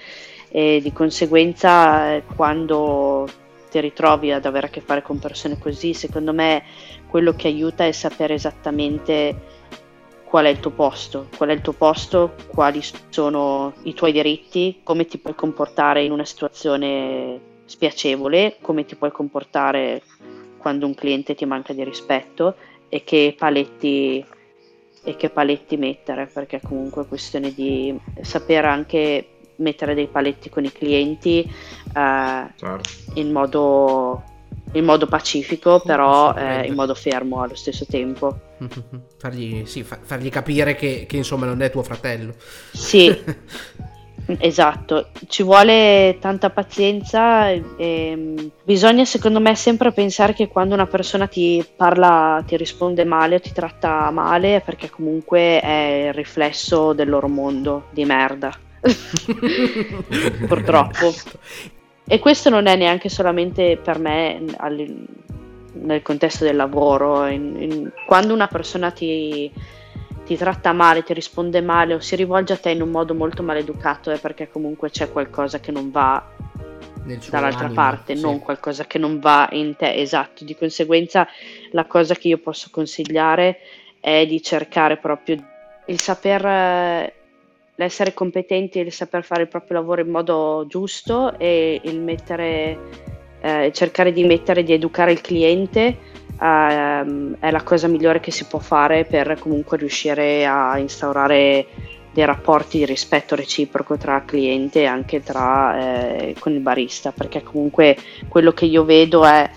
e di conseguenza eh, quando ti ritrovi ad avere a che fare con persone così, secondo me quello che aiuta è sapere esattamente qual è il tuo posto, qual è il tuo posto, quali sono i tuoi diritti, come ti puoi comportare in una situazione spiacevole, come ti puoi comportare quando un cliente ti manca di rispetto e che paletti e che paletti mettere, perché comunque è questione di sapere anche mettere dei paletti con i clienti eh, certo. in, modo, in, modo, pacifico, però eh, in modo fermo allo stesso tempo. fargli, sì, fargli capire che, che, insomma non è tuo fratello. Sì, Esatto, ci vuole tanta pazienza e, e, bisogna secondo me sempre pensare che quando una persona ti parla, ti risponde male o ti tratta male è perché comunque è il riflesso del loro mondo di merda. Purtroppo. E questo non è neanche solamente per me nel contesto del lavoro. In, in, quando una persona ti ti tratta male, ti risponde male o si rivolge a te in un modo molto maleducato è perché comunque c'è qualcosa che non va dall'altra anima, parte, sì. non qualcosa che non va in te, esatto. Di conseguenza la cosa che io posso consigliare è di cercare proprio il saper l'essere competenti e il saper fare il proprio lavoro in modo giusto e il mettere eh, cercare di mettere di educare il cliente ehm, è la cosa migliore che si può fare per comunque riuscire a instaurare dei rapporti di rispetto reciproco tra cliente e anche tra, eh, con il barista, perché comunque quello che io vedo è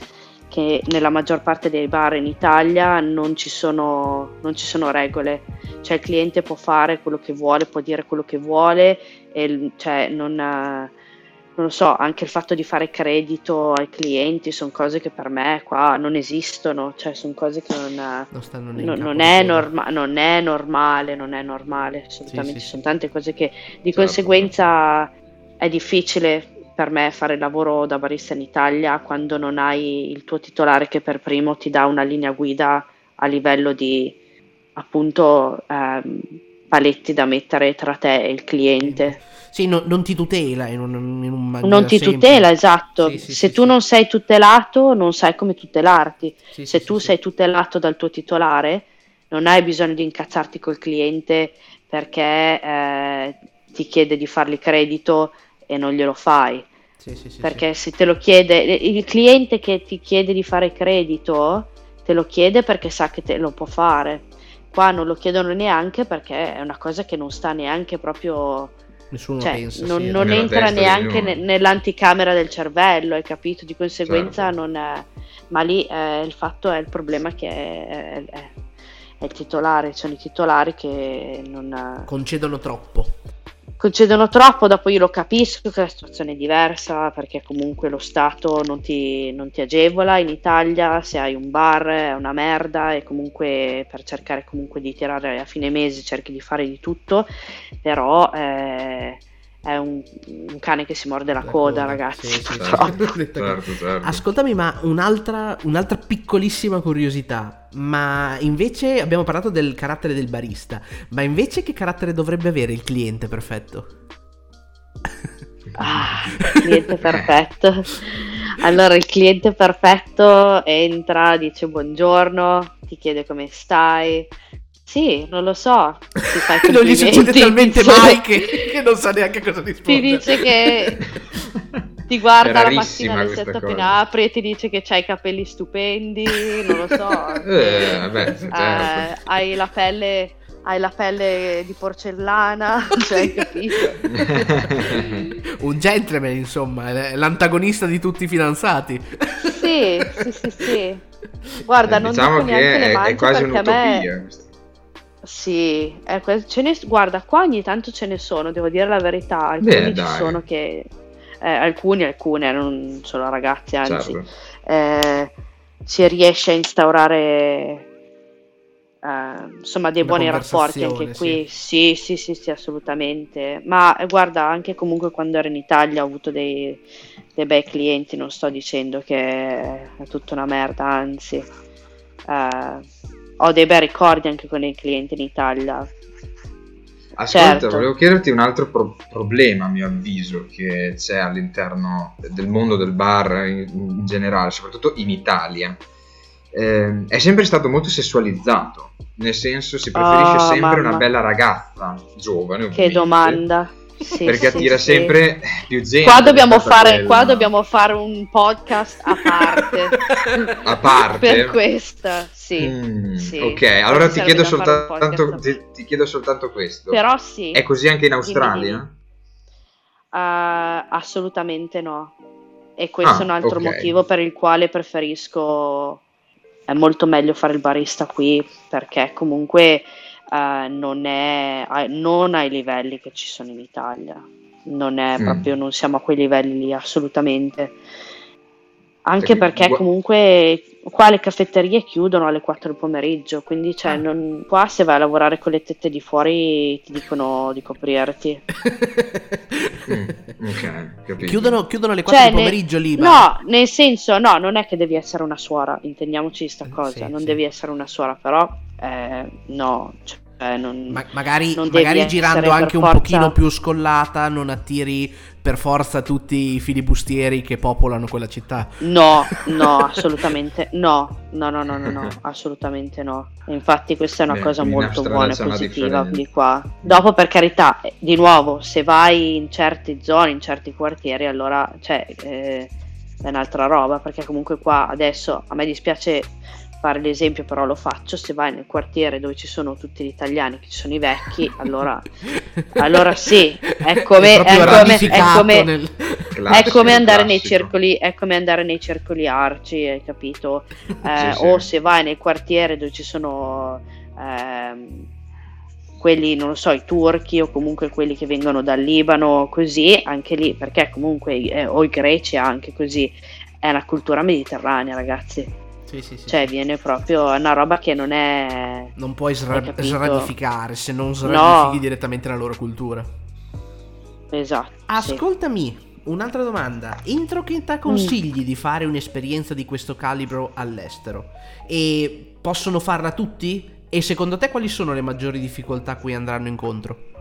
che nella maggior parte dei bar in Italia non ci sono, non ci sono regole, cioè il cliente può fare quello che vuole, può dire quello che vuole, e, cioè non non lo so, anche il fatto di fare credito ai clienti sono cose che per me qua non esistono, cioè sono cose che non, non, non, non è, norma- non è normale, non è normale, assolutamente, sì, sì, sono tante cose che di certo. conseguenza è difficile per me fare il lavoro da barista in Italia quando non hai il tuo titolare che per primo ti dà una linea guida a livello di appunto ehm, paletti da mettere tra te e il cliente. Sì, no, non ti tutela in un, in un Non ti semplice. tutela, esatto. Sì, sì, Se sì, tu non sei tutelato, non sai come tutelarti. Se tu sei tutelato dal tuo titolare, non hai bisogno di incazzarti col cliente perché eh, ti chiede di fargli credito e non glielo fai. Sì, sì, sì, perché se te lo chiede, il cliente che ti chiede di fare credito, te lo chiede perché sa che te lo può fare. Qua non lo chiedono neanche perché è una cosa che non sta neanche proprio Nessuno cioè, pensa. Non, non entra neanche ne, nell'anticamera del cervello, hai capito? Di conseguenza certo. non è... Ma lì eh, il fatto è il problema che è, è, è il titolare, sono i titolari che non... Concedono troppo concedono troppo, dopo io lo capisco che la situazione è diversa perché comunque lo Stato non ti, non ti, agevola, in Italia se hai un bar è una merda e comunque per cercare comunque di tirare a fine mese cerchi di fare di tutto, però... Eh, è un, un, cane che si morde la, la coda, coda, ragazzi. Sì, sì, certo, certo, certo. Ascoltami, ma un'altra, un'altra, piccolissima curiosità. Ma invece abbiamo parlato del carattere del barista, ma invece che carattere dovrebbe avere il cliente perfetto? Ah, cliente perfetto. Allora, il cliente perfetto entra, dice buongiorno, ti chiede come stai, sì, non lo so. non gli succede talmente mai che, che, non sa neanche cosa rispondere. Ti dice che ti guarda la mattina alle 7 appena apri e ti dice che hai i capelli stupendi, non lo so. eh, vabbè, certo. eh, hai la pelle hai la pelle di porcellana, cioè, hai capito? Un gentleman, insomma, l'antagonista di tutti i fidanzati. Sì, sì, sì, sì. Guarda, eh, non diciamo dico che è, è quasi un'utopia. Me... Sì, ecco, ce ne, guarda, qua ogni tanto ce ne sono, devo dire la verità. Alcuni Beh, ci sono che. Eh, alcuni, alcune, non solo ragazzi, anzi, certo. eh, si riesce a instaurare Uh, insomma dei buoni rapporti anche qui sì. sì. sì sì sì assolutamente ma eh, guarda anche comunque quando ero in Italia ho avuto dei, dei bei clienti non sto dicendo che è tutta una merda anzi uh, ho dei bei ricordi anche con i clienti in Italia. Ascolta, certo. volevo chiederti un altro pro- problema, a mio avviso, che c'è all'interno del mondo del bar in, in generale, soprattutto in Italia. Eh, è sempre stato molto sessualizzato, nel senso si preferisce oh, sempre mamma. una bella ragazza giovane. Ovviamente. Che domanda sì, perché sì, attira sì. sempre più gente. Qua dobbiamo, fare, qua dobbiamo, fare, un podcast a parte. a parte? per questa, sì. Mm, ok, allora ti chiedo, soltanto, ti, ti chiedo, soltanto, questo. Però sì. È così anche in Australia? Uh, assolutamente no. E questo ah, è un altro okay. motivo per il quale preferisco... È molto meglio fare il barista qui perché comunque uh, non, è, non ai livelli che ci sono in Italia. Non è mm. proprio, non siamo a quei livelli lì assolutamente. Anche perché comunque qua le caffetterie chiudono alle 4 del pomeriggio, quindi cioè, ah. non, qua se vai a lavorare con le tette di fuori ti dicono di coprirti. mm, ok, chiudono, chiudono, alle 4 cioè, del pomeriggio lì. No, nel senso, no, non è che devi essere una suora, intendiamoci sta cosa, sì, non sì. devi essere una suora, però eh, no, cioè, non, Ma- magari, non magari girando anche un forza... pochino più scollata non attiri per forza tutti i filibustieri che popolano quella città. No, no, assolutamente no. No, no, no, no, no assolutamente no. Infatti questa è una Beh, cosa molto buona e positiva di qua. Dopo per carità, eh, di nuovo, se vai in certe zone, in certi quartieri, allora cioè, eh, è un'altra roba, perché comunque qua adesso a me dispiace fare l'esempio, però lo faccio, se vai nel quartiere dove ci sono tutti gli italiani, che ci sono i vecchi, allora, allora sì, è come, è, è come, è come, nel... è come andare nei circoli, è come andare nei circoli arci, hai capito? Eh, sì, sì. O se vai nel quartiere dove ci sono eh, quelli, non lo so, i turchi o comunque quelli che vengono dal Libano, così, anche lì, perché comunque, eh, o i greci anche così, è una cultura mediterranea, ragazzi. Sì, sì, sì, cioè, viene proprio una roba che non è. Non puoi sra- sradificare se non sradifichi no. direttamente la loro cultura. Esatto. Ascoltami, un'altra domanda. Entro che ti consigli mm. di fare un'esperienza di questo calibro all'estero? E possono farla tutti? E secondo te quali sono le maggiori difficoltà a cui andranno incontro?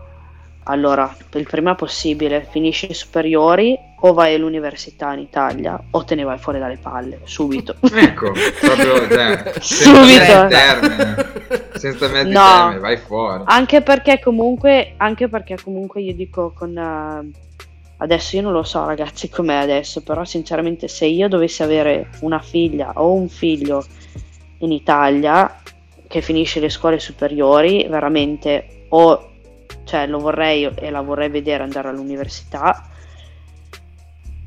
Allora, il prima possibile, finisci i superiori o vai all'università in Italia o te ne vai fuori dalle palle, subito. ecco, proprio cioè, subito. Termine, senza mezzi no, termine, vai fuori. Anche perché comunque, anche perché comunque io dico con... Uh, adesso io non lo so ragazzi com'è adesso, però sinceramente se io dovessi avere una figlia o un figlio in Italia che finisce le scuole superiori, veramente o cioè lo vorrei e la vorrei vedere andare all'università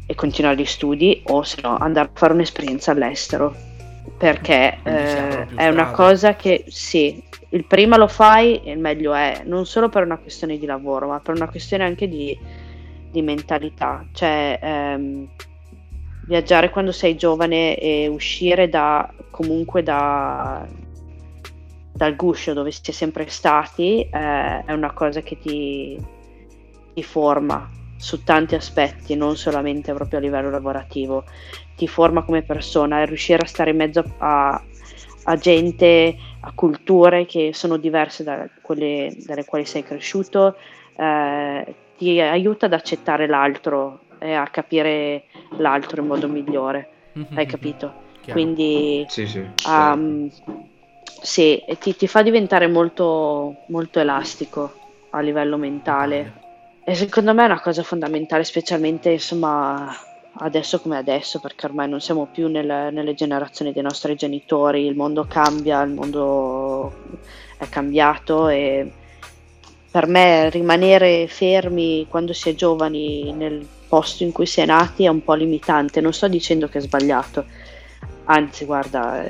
e continuare gli studi o se no andare a fare un'esperienza all'estero. Perché eh, è una cosa che sì, il prima lo fai e il meglio è, non solo per una questione di lavoro ma per una questione anche di, di mentalità, cioè ehm, viaggiare quando sei giovane e uscire da comunque da, dal guscio dove si è sempre stati eh, è una cosa che ti, ti, forma su tanti aspetti, non solamente proprio a livello lavorativo, ti forma come persona e riuscire a stare in mezzo a, a gente, a culture che sono diverse da quelle dalle quali sei cresciuto, eh, ti aiuta ad accettare l'altro e a capire l'altro in modo migliore. Mm-hmm. Hai capito? Chiaro. Quindi sì, sì, um, sì, ti, ti, fa diventare molto, molto elastico a livello mentale. E secondo me è una cosa fondamentale, specialmente insomma adesso come adesso, perché ormai non siamo più nel, nelle generazioni dei nostri genitori, il mondo cambia, il mondo è cambiato e per me rimanere fermi quando si è giovani nel posto in cui si è nati è un po' limitante. Non sto dicendo che è sbagliato, anzi guarda,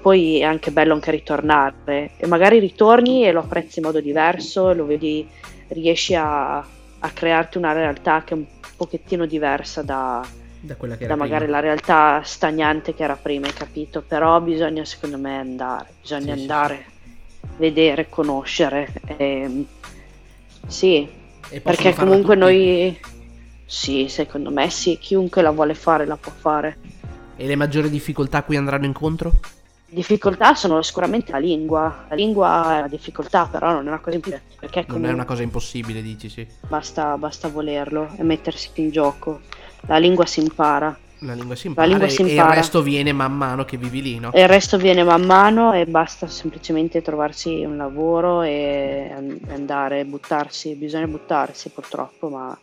poi è anche bello anche ritornare e magari ritorni e lo apprezzi in modo diverso, lo vedi, riesci a, a crearti una realtà che è un pochettino diversa da, da, quella che era da magari prima. la realtà stagnante che era prima, hai capito? Però bisogna secondo me andare, bisogna sì, andare, sì. vedere, conoscere. E, sì, e perché comunque noi... Sì, secondo me sì, chiunque la vuole fare la può fare. E le maggiori difficoltà a cui andranno incontro? difficoltà sono sicuramente la lingua. La lingua è una difficoltà, però non è una cosa impossibile. Perché non è una cosa impossibile, dici sì. Basta, basta volerlo e mettersi in gioco. La lingua si impara. La lingua si impara, lingua si impara. e il resto viene man mano che vivi lì, no? E il resto viene man mano e basta semplicemente trovarsi un lavoro e andare, buttarsi. Bisogna buttarsi purtroppo, ma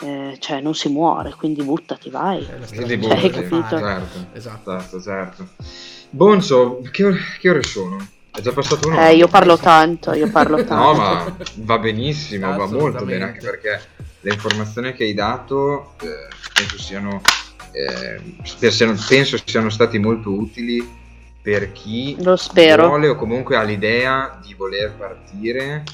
eh, cioè non si muore, quindi buttati, vai. Eh, cioè, hai capito? Certo, esatto, certo, certo. Bonzo, che ore, che ore sono? È già passato un'ora? Eh, io parlo tanto, io parlo tanto. no, ma va benissimo, va molto bene, anche perché le informazioni che hai dato eh, penso siano, eh, siano, penso siano stati molto utili per chi Lo spero. vuole o comunque ha l'idea di voler partire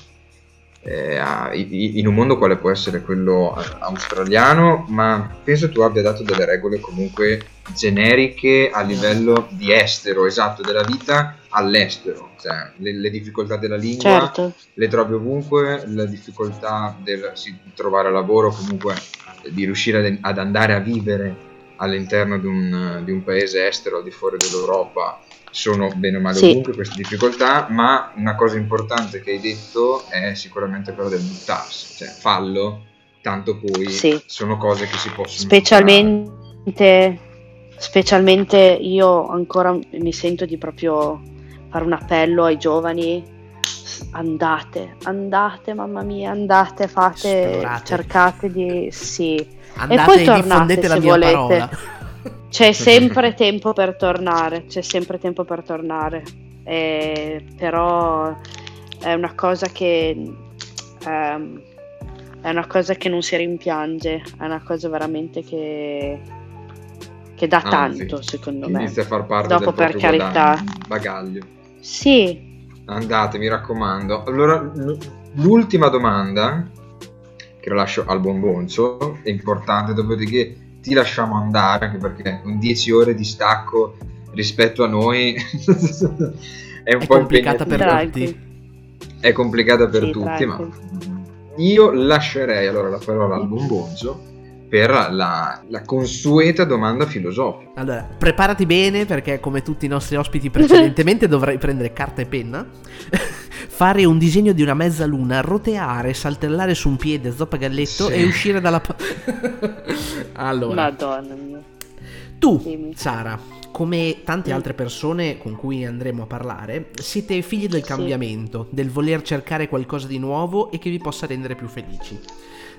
eh, in un mondo quale può essere quello australiano, ma penso tu abbia dato delle regole comunque generiche a livello di estero, esatto, della vita all'estero, cioè le, le difficoltà della lingua certo. le trovi ovunque, la difficoltà del, di trovare lavoro, comunque di riuscire ad andare a vivere all'interno di un, di un paese estero al di fuori dell'Europa sono bene o male sì. ovunque queste difficoltà, ma una cosa importante che hai detto è sicuramente quella del buttarsi, cioè fallo, tanto poi sì. sono cose che si possono specialmente, specialmente io ancora mi sento di proprio fare un appello ai giovani andate, andate mamma mia, andate, fate, Esplorate. cercate di sì. Andate e poi e tornate se volete. Parola. C'è sempre tempo per tornare, c'è sempre tempo per tornare, eh, però è una cosa che ehm, è una cosa che non si rimpiange, è una cosa veramente che, che dà Anzi, tanto secondo me. Inizia a far parte Dopo del per carità. bagaglio. Sì. Andate, mi raccomando. Allora, l'ultima domanda che lo lascio al buon Gonzo, è importante, dopodiché ti lasciamo andare anche perché un 10 ore di stacco rispetto a noi è un è po' complicata per tutti. È complicata per sì, tutti, ma io lascerei allora la parola al Bombonzo per la, la, consueta domanda filosofica. Allora, preparati bene perché come tutti i nostri ospiti precedentemente dovrai prendere carta e penna fare un disegno di una mezzaluna, roteare, saltellare su un piede, zoppa galletto Sì. e uscire dalla... pa- allora, Madonna mia. tu, Dimmi. Sara, come tante Mm. altre persone con cui andremo a parlare, siete figli del Sì. cambiamento, del voler cercare qualcosa di nuovo e che vi possa rendere più felici.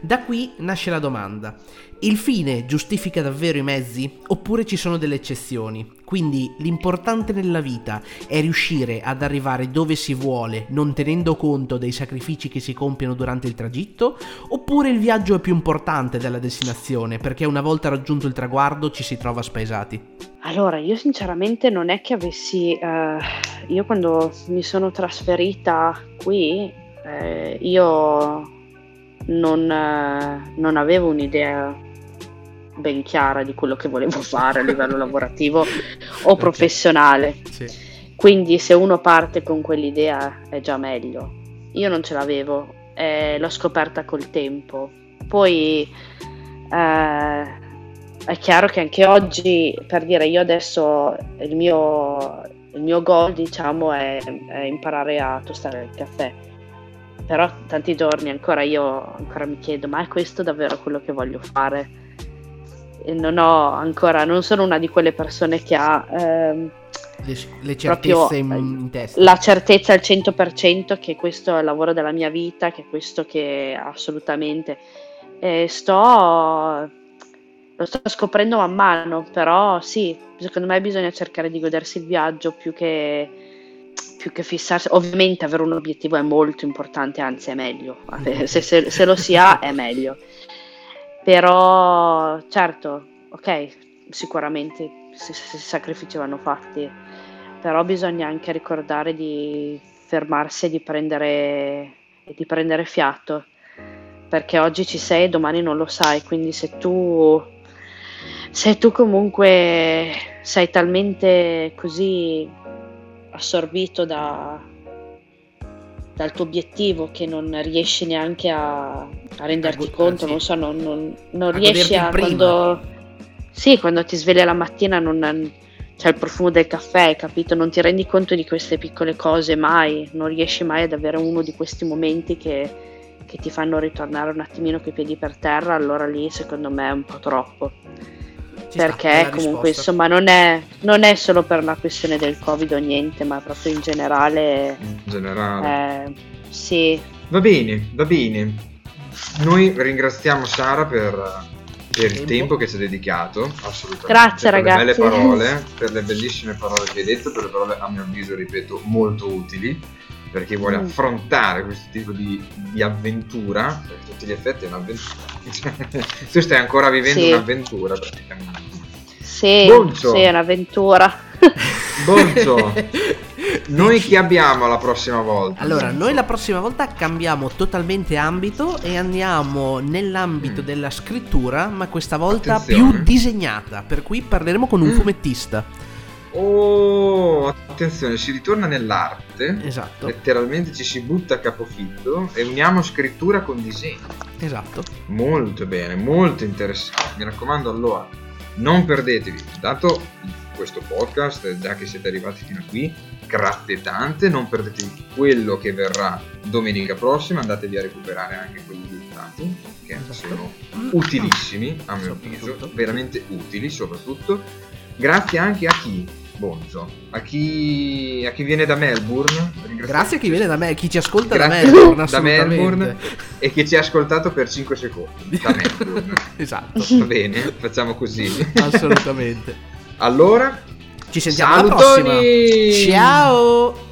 Da qui nasce la domanda: il fine giustifica davvero i mezzi oppure ci sono delle eccezioni? Quindi l'importante nella vita è riuscire ad arrivare dove si vuole, non tenendo conto dei sacrifici che si compiono durante il tragitto, oppure il viaggio è più importante della destinazione, perché una volta raggiunto il traguardo ci si trova spaesati? Allora, io sinceramente non è che avessi, eh, io quando mi sono trasferita qui, eh, io non, eh, non avevo un'idea ben chiara di quello che volevo fare a livello lavorativo o professionale. Sì. Quindi se uno parte con quell'idea è già meglio. Io non ce l'avevo, eh, l'ho scoperta col tempo. Poi eh, è chiaro che anche oggi, per dire, io adesso il mio, il mio goal, diciamo, è, è imparare a tostare il caffè. Però tanti giorni ancora io ancora mi chiedo, ma è questo davvero quello che voglio fare? Non ho ancora, non sono una di quelle persone che ha ehm, Le, le certezze in, in testa. la certezza al 100% che questo è il lavoro della mia vita, che questo che assolutamente eh, sto lo sto scoprendo man mano, però sì, secondo me bisogna cercare di godersi il viaggio più che più che fissarsi, ovviamente avere un obiettivo è molto importante, anzi è meglio, se, se- se lo si ha è meglio, però certo, ok, sicuramente si, si- sacrifici vanno fatti, però bisogna anche ricordare di fermarsi e di prendere, di prendere fiato, perché oggi ci sei e domani non lo sai, quindi se tu, se tu comunque sei talmente così assorbito da- dal tuo obiettivo che non riesci neanche a, a renderti go- conto, sì. non so, non, non- non A riesci a quando... Sì, quando ti svegli la mattina non c'è il profumo del caffè, capito? Non ti rendi conto di queste piccole cose mai, non riesci mai ad avere uno di questi momenti che, che ti fanno ritornare un attimino coi piedi per terra, allora lì secondo me è un po' troppo Ci perché comunque risposta. insomma non è, non è solo per la questione del covid o niente ma proprio in generale in generale. eh, sì Va bene, va bene. Noi ringraziamo Sara per, per il Tempo. che ci ha dedicato, assolutamente. Grazie, per ragazzi. le belle parole, per le bellissime parole che hai detto, per le parole a mio avviso, ripeto, molto utili, per chi vuole Mm. affrontare questo tipo di, di avventura, per tutti gli effetti è un'avventura. tu stai ancora vivendo Sì. un'avventura praticamente. sì, Bonzo. sì è un'avventura Bonzo, noi chi abbiamo la prossima volta? Allora, Bonzo? noi la prossima volta cambiamo totalmente ambito e andiamo nell'ambito Mm. della scrittura, ma questa volta Attenzione. più disegnata, per cui parleremo con un Mm. fumettista. Oh, attenzione, si ritorna nell'arte. Esatto, Letteralmente ci si butta a capofitto e uniamo scrittura con disegno. esatto. Molto bene, molto interessante. Mi raccomando, allora, non perdetevi. Dato questo podcast, già che siete arrivati fino a qui, grazie tante. Non perdetevi quello che verrà domenica prossima. Andatevi a recuperare anche quelli buttati, che Esatto. sono utilissimi, a mio avviso, veramente utili soprattutto. Grazie anche a chi, Bonzo, a chi, a chi viene da Melbourne. Grazie a chi viene da me, chi ci ascolta da Melbourne, da. Melbourne e che ci ha ascoltato per 5 secondi da Melbourne. Esatto, Va bene, facciamo così. assolutamente. Allora, Ci sentiamo alla salutoni! prossima. Ciao!